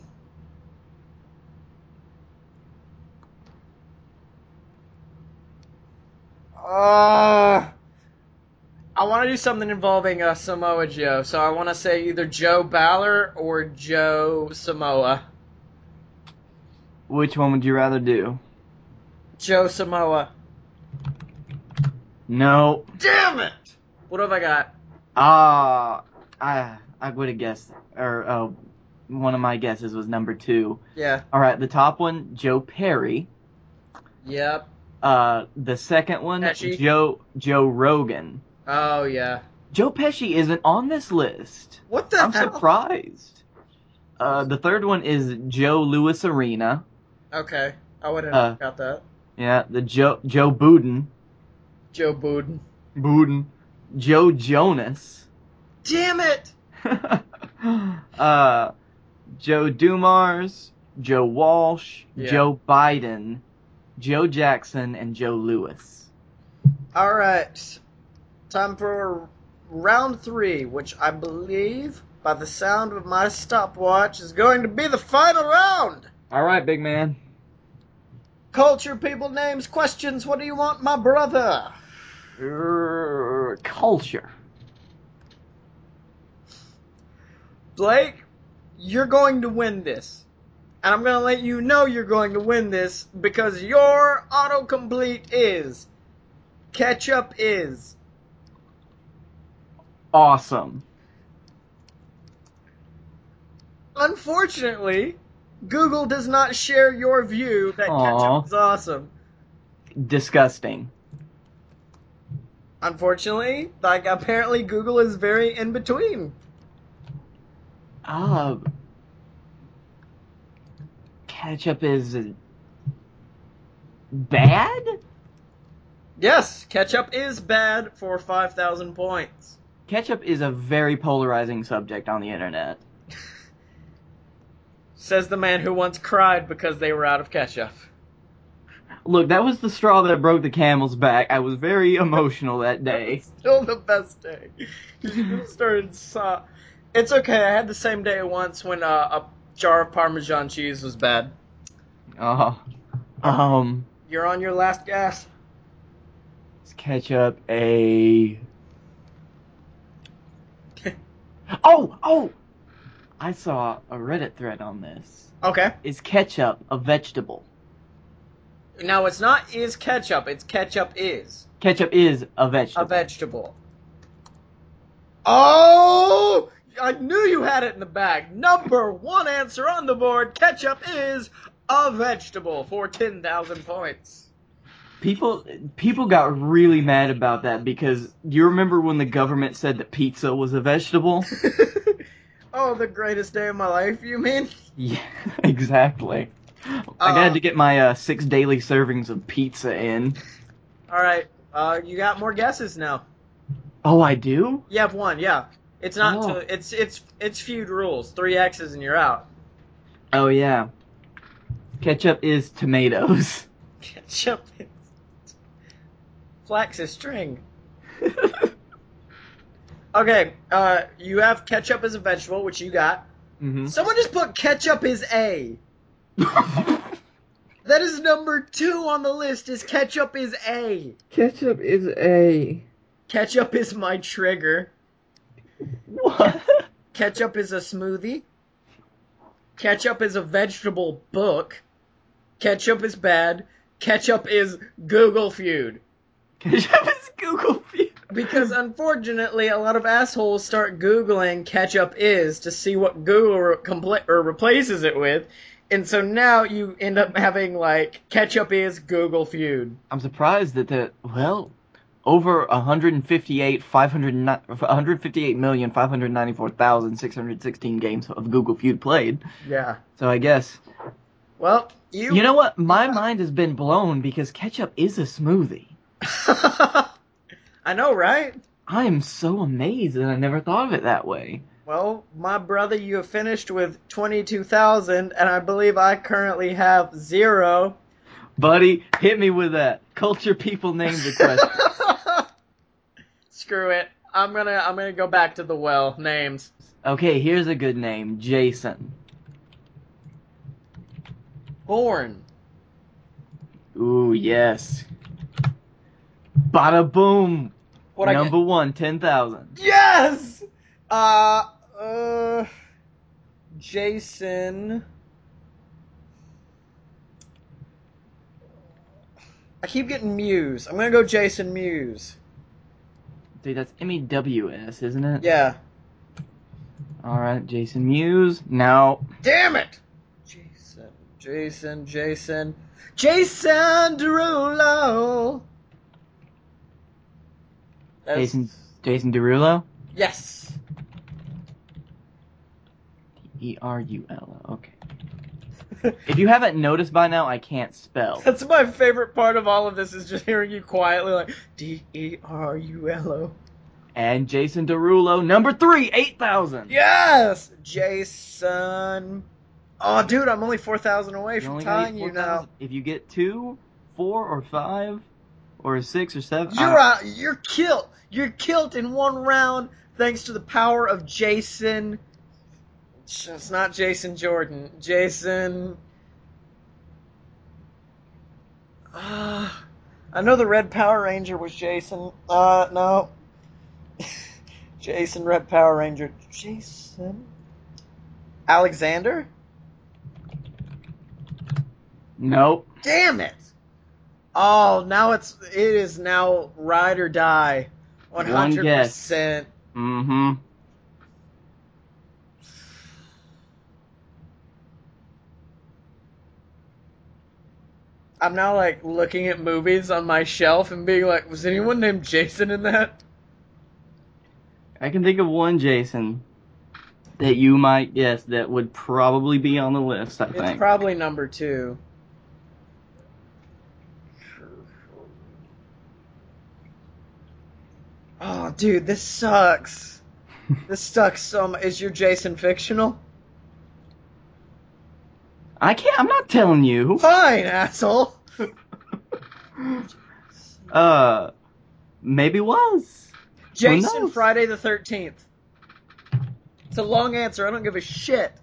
Uh, I want to do something involving uh, Samoa Joe, so I want to say either Joe Balor or Joe Samoa. Which one would you rather do? Joe Samoa. No. Damn it! What have I got? Ah, I I would have guessed, or oh, one of my guesses was number two. Yeah. All right, the top one, Joe Perry. Yep. Uh, the second one, Pesci. Joe Joe Rogan. Oh yeah. Joe Pesci isn't on this list. What the I'm hell? surprised. Uh, the third one is Joe Louis Arena. Okay, I wouldn't Uh, have got that. Yeah, the Joe Joe Budden. Joe Budden. Budden. Joe Jonas. Damn it! [laughs] uh, Joe Dumars, Joe Walsh, Yeah. Joe Biden, Joe Jackson, and Joe Lewis. All right, time for round three, which I believe, by the sound of my stopwatch, is going to be the final round. All right, big man. Culture, people, names, questions. What do you want, my brother? Err, culture. Blake, you're going to win this. And I'm going to let you know you're going to win this because your autocomplete is ketchup is. Awesome. Unfortunately, Google does not share your view that Aw. ketchup is awesome. Disgusting. Unfortunately, like apparently Google is very in between. Uh, ketchup is bad? Yes, ketchup is bad for 5,000 points. Ketchup is a very polarizing subject on the internet. [laughs] Says the man who once cried because they were out of ketchup. Look, that was the straw that broke the camel's back. I was very emotional that [laughs] day. Still the best day. you started saw. It's okay. I had the same day once when uh, a jar of Parmesan cheese was bad. Uh, um, You're on your last gas. is ketchup a Oh, oh! I saw a Reddit thread on this. Okay. Is ketchup a vegetable? No, it's not is ketchup, it's ketchup is Ketchup is a vegetable. a vegetable. Oh! I knew you had it in the bag. Number one answer on the board ketchup is a vegetable for 10,000 points. People people got really mad about that because you remember when the government said that pizza was a vegetable? [laughs] oh, the greatest day of my life, you mean? [laughs] yeah, exactly. I Uh, had to get my uh, six daily servings of pizza in. Alright, uh, you got more guesses now. Oh, I do? You have one, yeah. It's not Oh. to, it's it's it's feud rules. Three X's and you're out. Oh yeah. Ketchup is tomatoes. [laughs] Ketchup is flax is string. [laughs] Okay, uh, you have ketchup as a vegetable, which you got. hmm Someone just put ketchup is A. [laughs] That is number two on the list. Is ketchup is A. Ketchup is a Ketchup is my trigger. what? [laughs] Ketchup is a smoothie. Ketchup is a vegetable book. Ketchup is bad. Ketchup is Google feud. Ketchup is Google Feud. Because unfortunately, a lot of assholes start Googling ketchup is to see what Google re- compl- or replaces it with. And so now you end up having like ketchup is Google feud. I'm surprised that the well over 158 500 158,594,616 games of Google Feud played. Yeah. So I guess Well, you. you know what? My [laughs] mind has been blown because ketchup is a smoothie. [laughs] I know, right? I am so amazed that I never thought of it that way. Well, my brother, you have finished with 22,000, and I believe I currently have zero. Buddy, hit me with that. Culture people name the [laughs] question. [laughs] Screw it. I'm gonna I'm gonna go back to the well names. okay, here's a good name. Jason. Born. Ooh, yes. Bada boom. What I Number one, 10,000. Yes. Uh uh. Jason. I keep getting Mewes. I'm gonna go Jason Mewes. Dude, that's M E W S, isn't it? Yeah. Alright, Jason Mewes. Now, Damn it! Jason, Jason, Jason, Jason Derulo. That's- Jason Jason Derulo? Yes. E R U L O. Okay. [laughs] If you haven't noticed by now, I can't spell. That's my favorite part of all of this is just hearing you quietly like D E R U L O. And Jason Derulo, number three, 8,000. Yes, Jason. Oh, dude, I'm only four thousand away from tying get you 4,000. now. If you get two, four, or five, or six or seven, You're out. You're killed. You're killed in one round thanks to the power of Jason. It's not Jason Jordan. Jason. Ah, I know the Red Power Ranger was Jason. Uh, no. [laughs] Jason Red Power Ranger. Jason. Alexander? Nope. Damn it! Oh, now it's it is now ride or die. One One hundred guess. percent. Mm-hmm. I'm now like looking at movies on my shelf and being like, was anyone named Jason in that? I can think of one Jason that you might guess that would probably be on the list, I It's think. probably number two. Oh, dude, this sucks. [laughs] this sucks so much. Is your Jason fictional? I can't, I'm not telling you. Fine, asshole. [laughs] uh, maybe was. Jason? Friday the 13th. It's a long answer. I don't give a shit.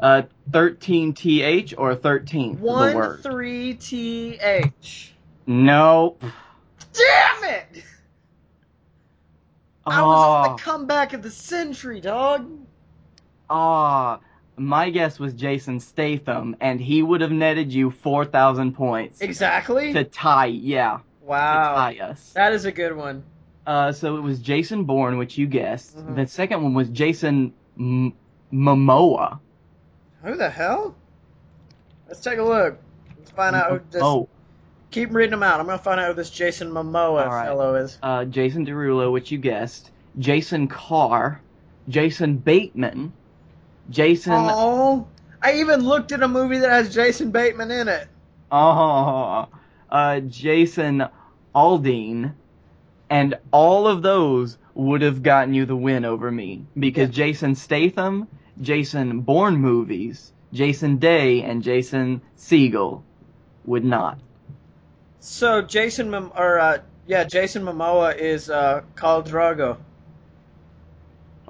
Uh, 13th or 13th, One three T H. Nope. Damn it! I was on the comeback of the century, dog. ah, my guess was Jason Statham, and he would have netted you 4,000 points Exactly. to tie, yeah, to wow. tie us. That is a good one. Uh, so it was Jason Bourne, which you guessed. Mhm. The second one was Jason M- Momoa. Who the hell? Let's take a look. Let's find out who this. Oh, Keep reading them out. I'm gonna find out who this Jason Momoa right. fellow is. uh, Jason Derulo, which you guessed. Jason Carr, Jason Bateman, Jason. Oh, I even looked at a movie that has Jason Bateman in it. Oh, uh, Jason Aldean, and all of those would have gotten you the win over me because Yeah. Jason Statham, Jason Bourne movies, Jason Day, and Jason Segel would not. So Jason Mom- or uh, yeah, Jason Momoa is uh, Khal Drogo,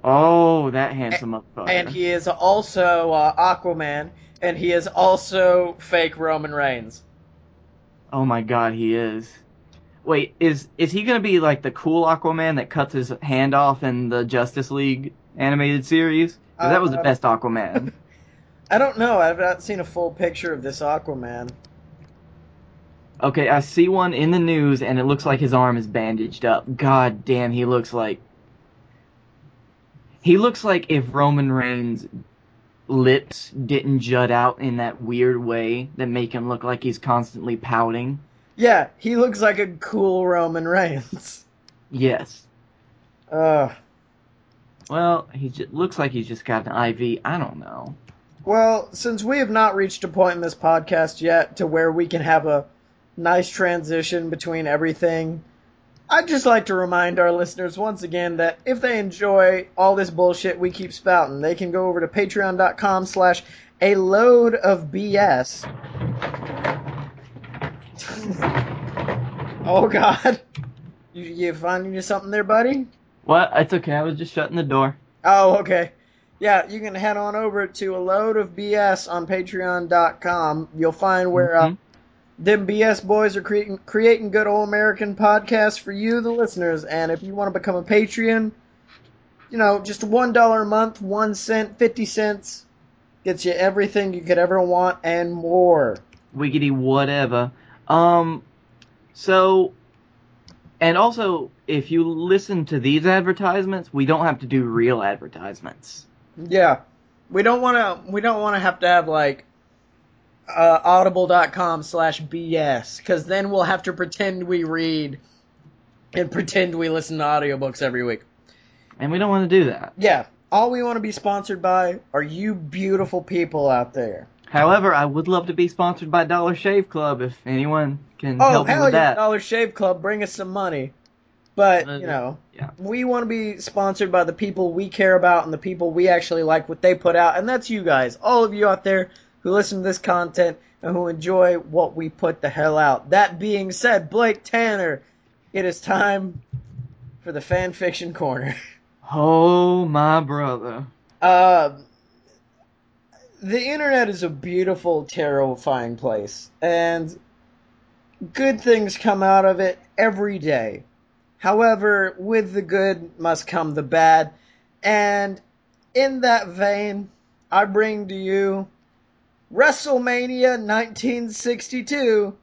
Oh, that handsome motherfucker. and he is also uh, Aquaman, and he is also fake Roman Reigns. Oh my god, he is. Wait, is is he gonna be like the cool Aquaman that cuts his hand off in the Justice League animated series? 'Cause that was the Uh, best Aquaman. [laughs] I don't know. I've not seen a full picture of this Aquaman. Okay, I see one in the news and it looks like his arm is bandaged up. God damn, he looks like. He looks like if Roman Reigns' lips didn't jut out in that weird way that make him look like he's constantly pouting. Yeah, he looks like a cool Roman Reigns. Yes. Ugh. Well, he just looks like he's just got an IV. I don't know. Well, since we have not reached a point in this podcast yet to where we can have a nice transition between everything, I'd just like to remind our listeners once again that if they enjoy all this bullshit we keep spouting, they can go over to patreon.com slash a load of BS. [laughs] oh god. You, you finding you something there, buddy? What? It's okay. I was just shutting the door. Oh, okay. Yeah, you can head on over to a load of BS on patreon.com. You'll find where uh, Mhm. Them BS boys are creating creating good old American podcasts for you, the listeners. And if you want to become a Patreon, you know, just one dollar a month, one cent, fifty cents, gets you everything you could ever want and more. Wiggity whatever. Um, so, and also, if you listen to these advertisements, we don't have to do real advertisements. Yeah, we don't want to. We don't want to have to have like uh, audible.com slash BS because then we'll have to pretend we read and pretend we listen to audiobooks every week. And we don't want to do that. Yeah, all we want to be sponsored by are you beautiful people out there. However, I would love to be sponsored by Dollar Shave Club if anyone can Oh help me with yeah, that. Dollar Shave Club, bring us some money. But you know, yeah. we want to be sponsored by the people we care about and the people we actually like what they put out, and that's you guys, all of you out there who listen to this content and who enjoy what we put the hell out. That being said, Blake Tanner, it is time for the fan fiction corner. [laughs] Oh my brother. Uh, the internet is a beautiful, terrifying place, and good things come out of it every day. However, with the good must come the bad, and in that vein, I bring to you WrestleMania 1962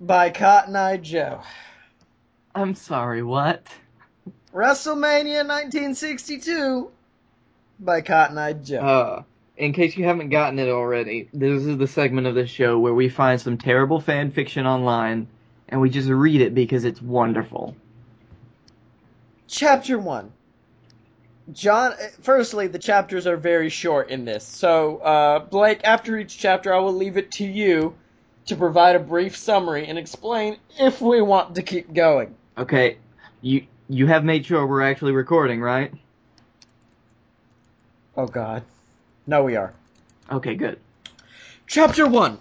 by Cotton Eye Joe. I'm sorry, what? WrestleMania 1962 by Cotton Eye Joe. Uh, in case you haven't gotten it already, this is the segment of the show where we find some terrible fan fiction online and we just read it because it's wonderful. Chapter 1. John, firstly, the chapters are very short in this. So, uh, Blake, after each chapter, I will leave it to you to provide a brief summary and explain if we want to keep going. Okay, you you have made sure we're actually recording, right? Oh, God. No, we are. Okay, good. Chapter 1.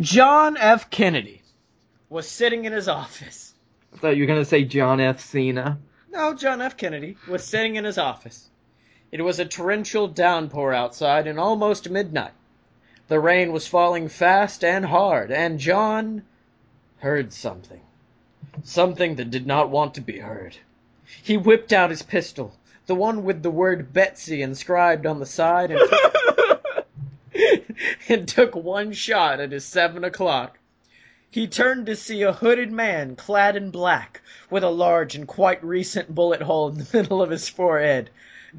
John F. Kennedy was sitting in his office. I thought you were gonna say John F. Cena. No, John F. Kennedy was sitting in his office. It was a torrential downpour outside and almost midnight. The rain was falling fast and hard, and John heard something. something that did not want to be heard. He whipped out his pistol, the one with the word Betsy inscribed on the side, and took, [laughs] [laughs] and took one shot at his seven o'clock. He turned to see a hooded man clad in black, with a large and quite recent bullet hole in the [laughs] middle of his forehead.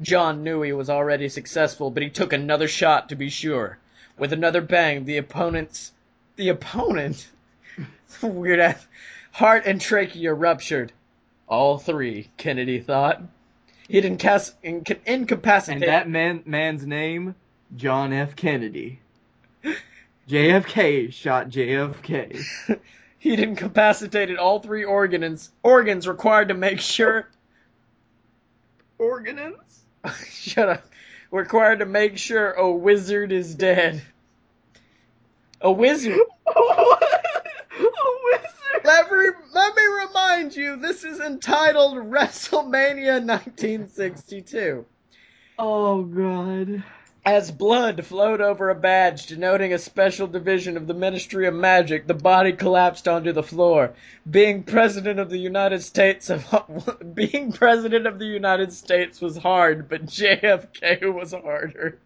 John knew he was already successful, but he took another shot to be sure. With another bang, the opponent's the opponent [laughs] weird ass heart and trachea ruptured. All three, Kennedy thought. He'd incas- inca- And incapacitated. that man man's name, John F. Kennedy. [laughs] JFK shot JFK. [laughs] He'd incapacitated all three organs organs required to make sure Organins? [laughs] shut up required to make sure a wizard is dead. A wizard. what? [laughs] A wizard? Let me, let me remind you, this is entitled WrestleMania 1962. Oh god. As blood flowed over a badge denoting a special division of the Ministry of Magic, the body collapsed onto the floor. Being president of the United States of [laughs] being president of the United States was hard, but JFK was harder.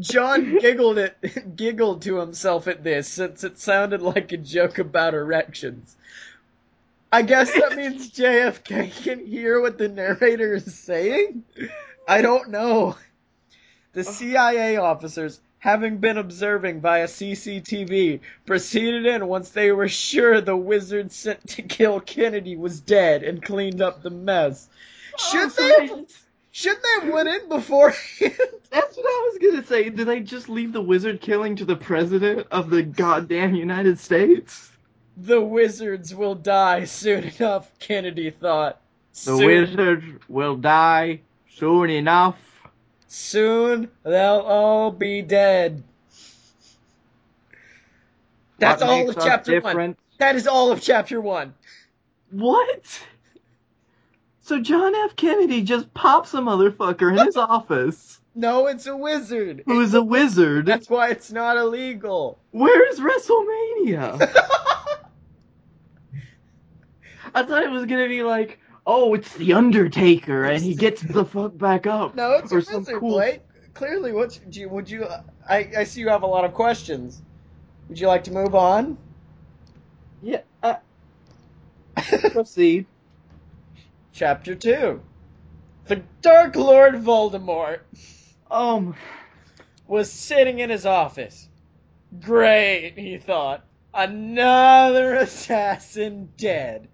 John giggled it [laughs] giggled to himself at this since it sounded like a joke about erections. I guess that means JFK can hear what the narrator is saying? I don't know. The CIA officers, having been observing via CCTV, proceeded in once they were sure the wizard sent to kill Kennedy was dead and cleaned up the mess. Should oh, they should they have went in beforehand? [laughs] That's what I was gonna say. Did they just leave the wizard killing to the president of the goddamn United States? The wizards will die soon enough, Kennedy thought. The wizards will die soon enough. soon they'll all be dead. That's What all of chapter one. That is all of chapter one. What? So John F. Kennedy just pops a motherfucker in his [laughs] office No, it's a wizard. who's a wizard. That's why it's not illegal. Where's WrestleMania? [laughs] I thought it was gonna be like, oh, it's the Undertaker, and he gets the fuck back up. no, it's or a some cool- Blake. Clearly, what do you, would you? I, I see you have a lot of questions. Would you like to move on? Yeah. Uh, [laughs] proceed. Chapter 2. The Dark Lord Voldemort Um. was sitting in his office. Great, he thought. Another [laughs] assassin dead.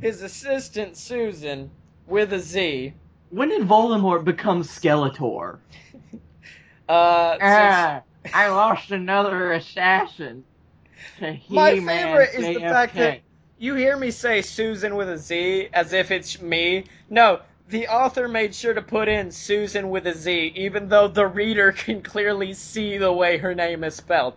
His assistant, Susan, with a Z, When did Voldemort become Skeletor? [laughs] uh, Ah, I lost another assassin. To [laughs] My He-Man favorite is the fact that you hear me say Susan with a Z as if it's me. No, the author made sure to put in Susan with a Z, even though the reader [laughs] can clearly see the way her name is spelled.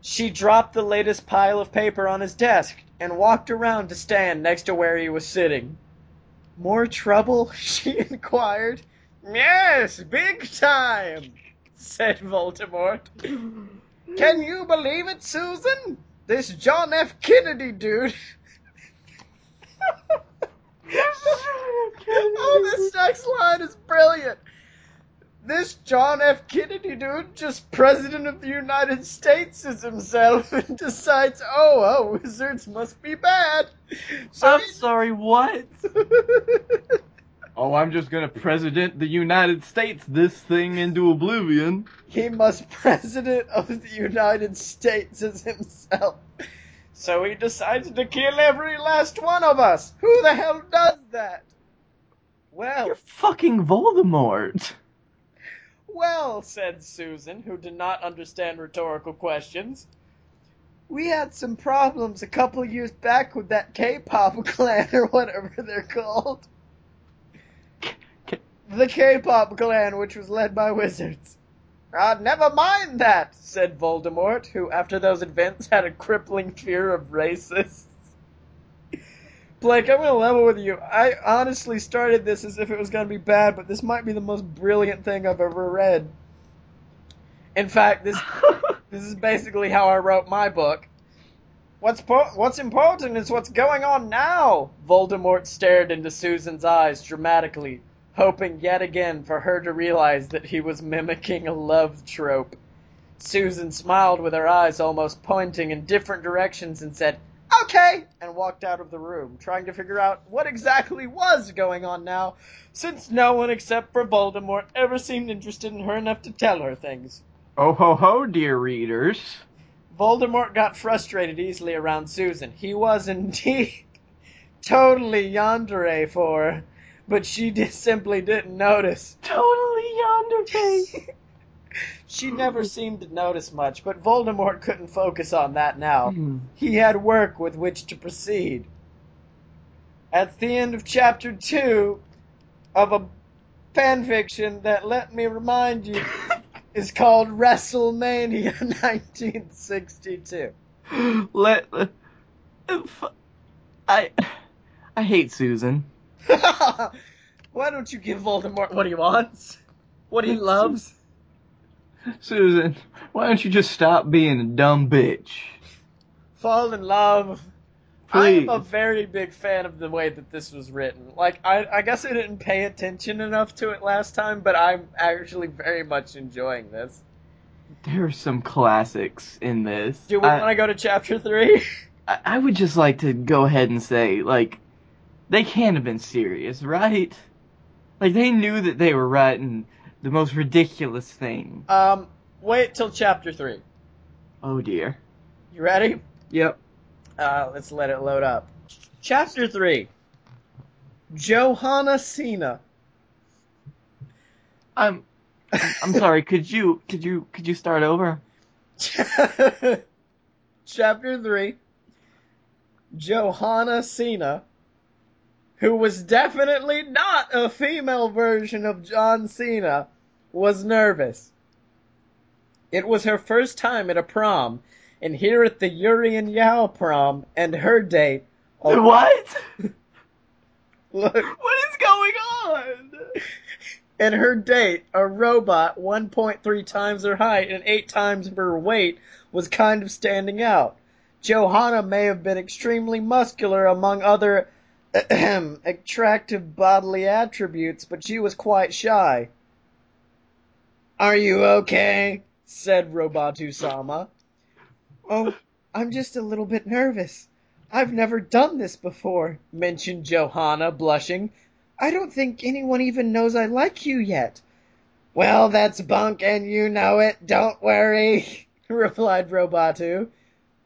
She dropped the latest pile of paper on his desk and walked around to stand next to where he was sitting. More trouble? [laughs] she inquired. Yes, big time, said Voldemort. Can you believe it, Susan? This John F. Kennedy dude. [laughs] [laughs] oh, this next line is brilliant. This John F. Kennedy dude, just president of the United States, is himself [laughs] and decides, oh, oh, wizards must be bad. So I'm [laughs] sorry, what? Oh, I'm just gonna president the United States this thing into oblivion. he must president of the United States as himself. So he decides to kill every last one of us. Who the hell does that? Well, You're fucking Voldemort. Well, said Susan, who did not understand rhetorical questions. We had some problems a couple years back with that K-pop [laughs] clan or whatever they're called. K- The K-pop clan, which was led by wizards. Ah, never mind that, said Voldemort, who after those events had a crippling fear of racists. Blake, I'm gonna level with you. I honestly started this as if it was gonna be bad, but this might be the most brilliant thing I've ever read. In fact, this [laughs] This is basically how I wrote my book. What's po- what's important is what's going on now. Voldemort stared into Susan's eyes dramatically, hoping yet again for her to realize that he was mimicking a love trope. Susan smiled with her eyes almost pointing in different directions and said, Okay, and walked out of the room, trying to figure out what exactly was going on now, since no one except for Voldemort ever seemed interested in her enough to tell her things. Oh ho ho, dear readers. Voldemort got frustrated easily around Susan. He was indeed [laughs] totally yandere for her, but she just simply didn't notice. Totally yonder face. [laughs] She never seemed to notice much, but Voldemort couldn't focus on that now. Hmm. He had work with which to proceed. At the end of chapter two of a fanfiction that, let me remind you, [laughs] is called WrestleMania [laughs] 1962. Let. F- I. I hate Susan. [laughs] Why don't you give Voldemort what he wants? What he loves? Susan, why don't you just stop being a dumb bitch? Fall in love. Please. I'm a very big fan of the way that this was written. Like, I, I guess I didn't pay attention enough to it last time, but I'm actually very much enjoying this. There are some classics in this. Do we want to go to chapter three? [laughs] I, I would just like to go ahead and say, like, they can't have been serious, right? Like, they knew that they were writing the most ridiculous thing. Um, wait till chapter three. Oh dear. You ready? Yep. Uh, let's let it load up. Chapter 3 Johanna Cena. I'm. I'm- sorry. [laughs] Could you could you could you start over? [laughs] Chapter 3 Johanna Cena, who was definitely not a female version of John Cena, was nervous. It was her first time at a prom, and here at the Yuri and Yaoi prom and her date. a- [laughs] What? [laughs] Look, What is going on? and her date, a robot 1.3 times her height and 8 times her weight, was kind of standing out. Johanna may have been extremely muscular among other [clears throat] attractive bodily attributes, but she was quite shy. Are you okay? said Robatu Sama. Oh, I'm just a little bit nervous. I've never done this before, mentioned Johanna, blushing. I don't think anyone even knows I like you yet. Well, that's bunk and you know it. Don't worry, [laughs] replied Robatu.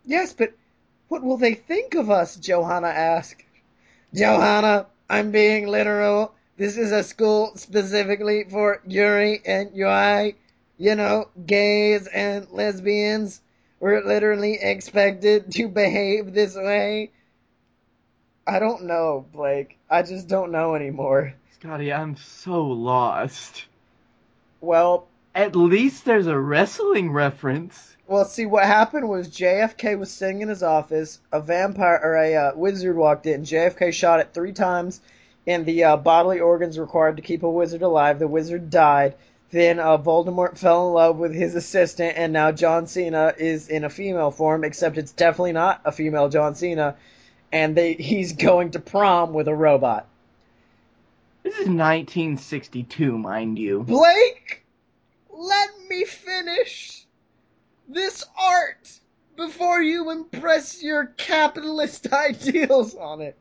Yes, but what will they think of us? Johanna asked. Johanna, I'm being literal. This is a school specifically for Yuri and Yaoi. You know, gays and lesbians. We're literally expected to behave this way. I don't know, Blake. I just don't know anymore. Scottye, I'm so lost. Well, At least there's a wrestling reference. Well, see, what happened was JFK was sitting in his office. A vampire or a uh, wizard walked in. JFK shot it three times, and the uh, bodily organs required to keep a wizard alive. The wizard died. Then uh, Voldemort fell in love with his assistant, and now John Cena is in a female form, except it's definitely not a female John Cena. And they, he's going to prom with a robot. This is 1962, mind you. Blake, let me finish this art before you impress your capitalist [laughs] ideals on it.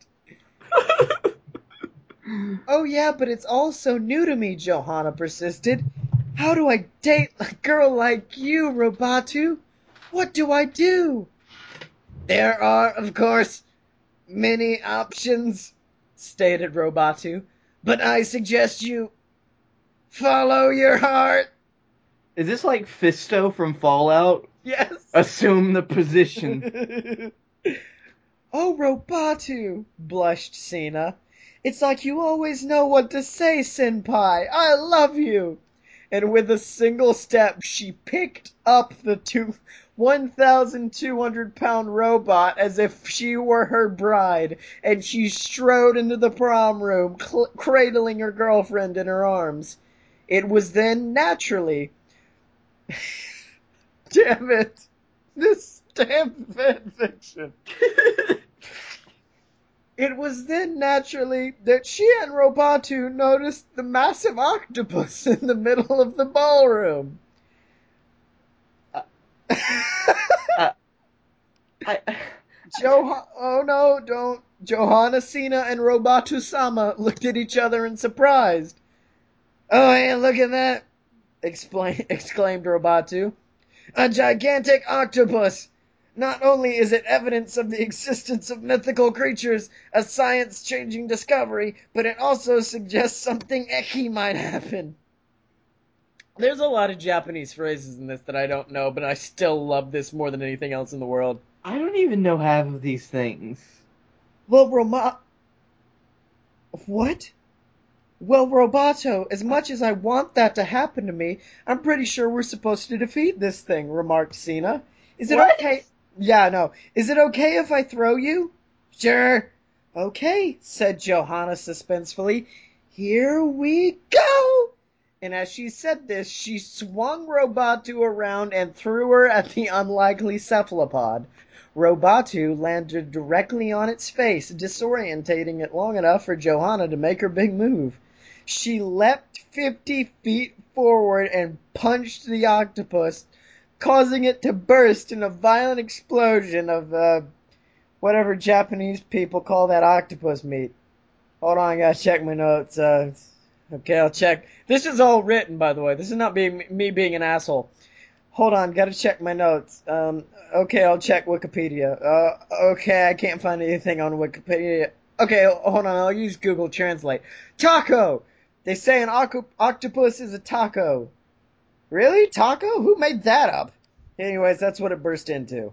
[laughs] [gasps] Oh yeah, but it's all so new to me, Johanna persisted. How do I date a girl like you, Robatu? What do I do? There are, of course, many options, stated Robatu, but I suggest you follow your heart. Is this like Fisto from Fallout? Yes. Assume the position. [laughs] oh, Robatu, blushed Cena. It's like you always know what to say, Senpai. I love you. And with a single step, she picked up the two, 1,200 pound robot as if she were her bride, and she strode into the prom room, cradling her girlfriend in her arms. It was then naturally [laughs] damn it. This damn fan fiction. [laughs] It was then naturally that she and Robatu noticed the massive octopus in the middle of the ballroom. Uh, [laughs] I, Jo- oh no, don't. Johanna Cena and Robatu Sama looked at each other in surprise. Oh, hey, look at that! Explain, [laughs] exclaimed Robatu. A gigantic octopus! Not only is it evidence of the existence of mythical creatures, a science changing discovery, but it also suggests something ecchi might happen. There's a lot of Japanese phrases in this that I don't know, but I still love this more than anything else in the world. I don't even know half of these things. Well, Roma. What? Well, Roboto, as much as I want that to happen to me, I'm pretty sure we're supposed to defeat this thing, remarked Cena. Is it What? okay? Yeah, no. Is it okay if I throw you? Sure. Okay, said Johanna suspensefully. Here we go! And as she said this, she swung Robatu around and threw her at the unlikely cephalopod. Robatu landed directly on its face, disorientating it long enough for Johanna to make her big move. She leapt 50 feet forward and punched the octopus, causing it to burst in a violent explosion of, uh, whatever Japanese people call that octopus meat. Hold on, I gotta check my notes. Uh, okay, I'll check. This is all written, by the way. This is not being me being an asshole. Hold on, gotta check my notes. Um, okay, I'll check Wikipedia. Uh, okay, I can't find anything on Wikipedia. Okay, hold on, I'll use Google Translate. Taco! They say an oc- octopus is a taco. Really? Taco? Who made that up? Anyways, that's what it burst into.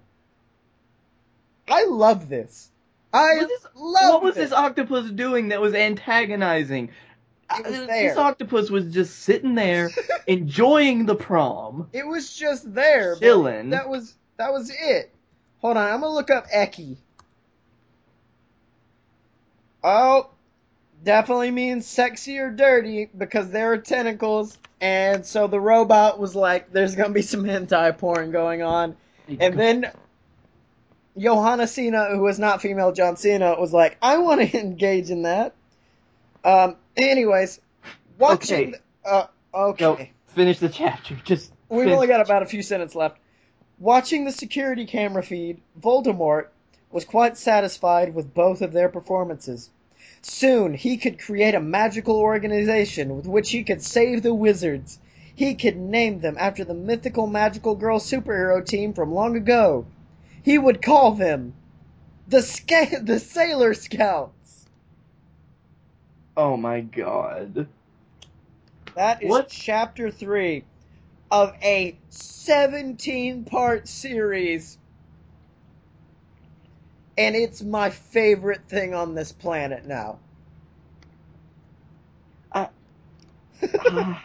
I love this. I What is- love what was this. this octopus doing that was antagonizing? It was Uh, there. This octopus was just sitting there, [laughs] enjoying the prom. It was just there. but Chillin'. That was that was it. Hold on, I'm gonna look up Ecchi. Oh, definitely means sexy or dirty because there are tentacles, and so the robot was like, "There's gonna be some hentai porn going on," and [laughs] then Johanna Cena, who was not female John Cena, was like, "I want to [laughs] engage in that." Um. Anyways, watching. Okay. Uh. Okay. No, finish the chapter. [laughs] Just We've only got about a few sentences left. Watching the security camera feed, Voldemort was quite satisfied with both of their performances. Soon he could create a magical organization with which he could save the wizards. He could name them after the mythical magical girl superhero team from long ago. He would call them the Sca- [laughs] the Sailor Scouts. Oh my god. That is What? chapter three of a 17 part series. And it's my favorite thing on this planet now. Ah, [laughs]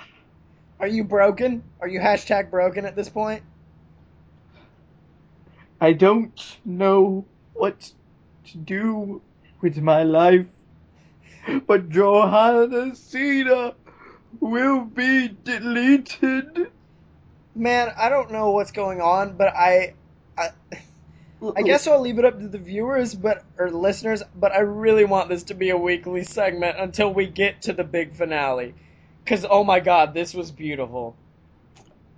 Are you broken? Are you hashtag broken at this point? I don't know what to do with my life, but Johanna Cena will be deleted. Man, I don't know what's going on, but I, I, I guess I'll leave it up to the viewers, but or listeners. But I really want this to be a weekly segment until we get to the big finale. Cause oh my god, this was beautiful.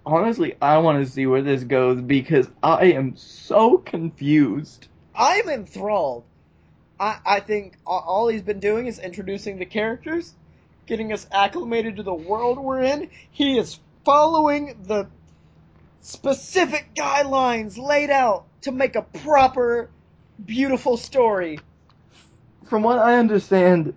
Honestly, I want to see where this goes because I am so confused. I'm enthralled. I, I think all he's been doing is introducing the characters, getting us acclimated to the world we're in. He is following the specific guidelines laid out to make a proper, beautiful story. From what I understand,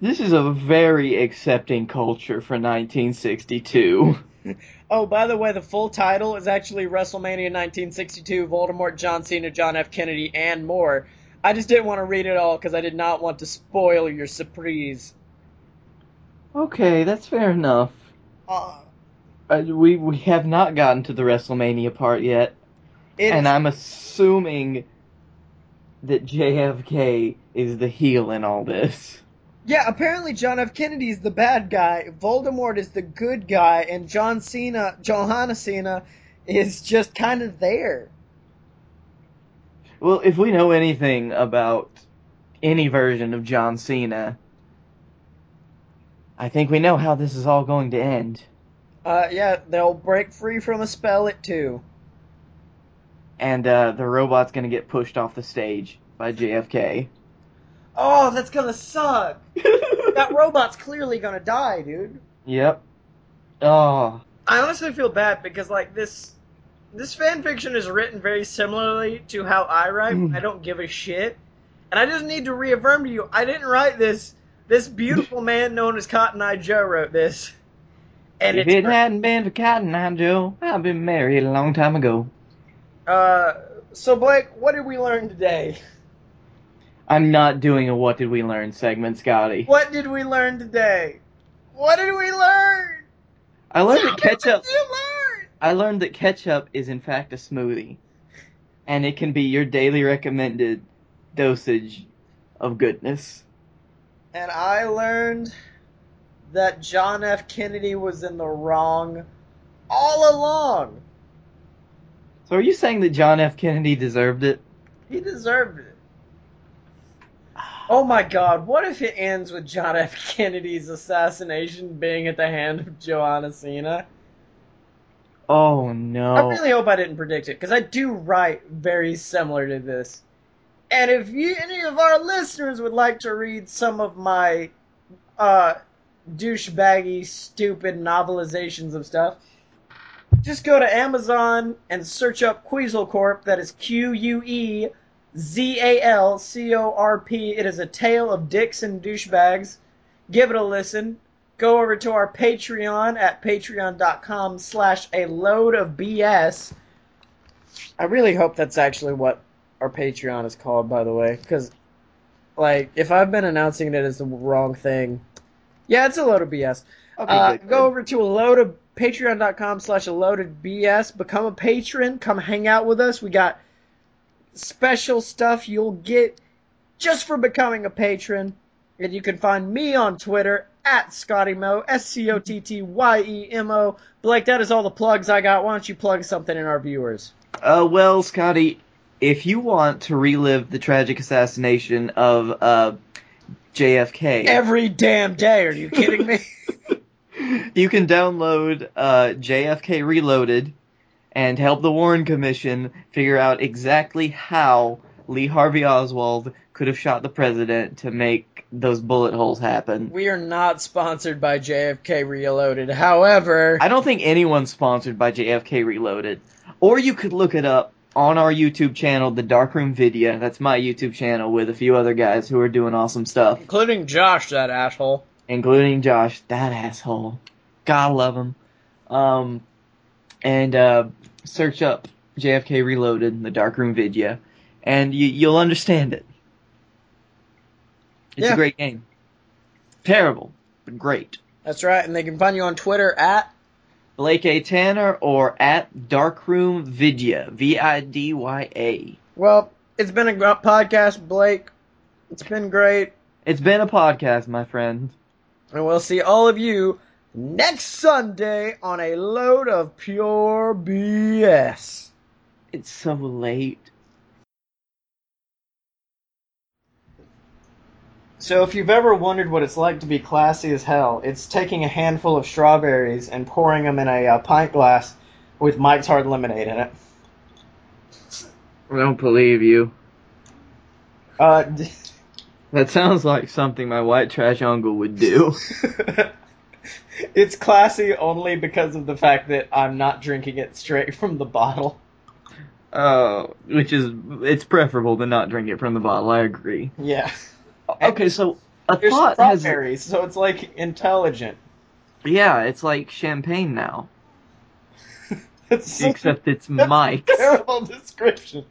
this is a very accepting culture for 1962. [laughs] Oh, by the way, the full title is actually WrestleMania 1962, Voldemort, John Cena, John F. Kennedy, and more. I just didn't want to read it all because I did not want to spoil your surprise. Okay, that's fair enough. Uh, Uh, we we have not gotten to the WrestleMania part yet, it's, and I'm assuming that JFK is the heel in all this. Yeah, apparently John F. Kennedy is the bad guy, Voldemort is the good guy, and John Cena, Johanna Cena, is just kind of there. Well, if we know anything about any version of John Cena, I think we know how this is all going to end. Uh, yeah, they'll break free from a spell at two. And uh, the robot's gonna get pushed off the stage by JFK. Oh, that's gonna suck. [laughs] that robot's clearly gonna die, dude. Yep. Oh. I honestly feel bad because like this this fan fiction is written very similarly to how I write. Mm. I don't give a shit. And I just need to reaffirm to you, I didn't write this. This beautiful man known as Cotton Eye Joe wrote this. And if it's it hadn't been for Cotton Eye Joe, I'd been married a long time ago. Uh so Blake, what did we learn today? I'm not doing a what did we learn segment, Scottye. What did we learn today? What did we learn? I learned that ketchup [laughs] What did you learn? I learned that ketchup is in fact a smoothie. And it can be your daily recommended dosage of goodness. And I learned that John F. Kennedy was in the wrong all along. So are you saying that John F. Kennedy deserved it? He deserved it. Oh my god, what if it ends with John F. Kennedy's assassination being at the hand of Joanna Cena? Oh no. I really hope I didn't predict it, because I do write very similar to this. And if you, any of our listeners would like to read some of my uh, douchebaggy, stupid novelizations of stuff, just go to Amazon and search up Quezal Corp. That is Q U E Z A L C O R P. It is a tale of dicks and douchebags. Give it a listen. Go over to our Patreon at patreon.com slash a load of BS. I really hope that's actually what our Patreon is called, by the way, because, like, if I've been announcing it as the wrong thing, yeah, it's a load of BS. Okay, Uh, go over to a load of patreon.com slash a loaded BS. Become a patron. Come hang out with us. We got special stuff you'll get just for becoming a patron. And you can find me on Twitter at Scottyemo, S C O T T Y E M O. Blake, that is all the plugs I got. Why don't you plug something in our viewers? Uh, well, Scotty, if you want to relive the tragic assassination of uh, JFK, Every damn day. Are you kidding me? [laughs] [laughs] you can download uh, JFK Reloaded and help the Warren Commission figure out exactly how Lee Harvey Oswald could have shot the president to make those bullet holes happen. we are not sponsored by JFK Reloaded. However, I don't think anyone's sponsored by JFK Reloaded. Or you could look it up on our YouTube channel, The Darkroom Video. That's my YouTube channel with a few other guys who are doing awesome stuff, including Josh, that asshole. Including Josh, that asshole. God love him. Um, and uh, search up JFK Reloaded, The Darkroom Video, and you, you'll understand it. It's Yeah. a great game. Terrible, but great. That's right, and they can find you on Twitter at Blake A. Tanner or at Darkroom Vidya, V I D Y A. Well, it's been a podcast, Blake. It's been great, It's been a podcast, my friend. And we'll see all of you next Sunday on a load of pure BS. It's so late. So, if you've ever wondered what it's like to be classy as hell, it's taking a handful of strawberries and pouring them in a uh, pint glass with Mike's Hard Lemonade in it. I don't believe you. Uh, d- That sounds like something my white trash uncle would do. [laughs] it's classy only because of the fact that I'm not drinking it straight from the bottle. Oh, which is it's preferable to not drink it from the bottle. I agree. Yeah. Okay, so a There's thought has strawberries, so it's like intelligent. yeah, it's like champagne now, [laughs] except it's Mike. terrible description.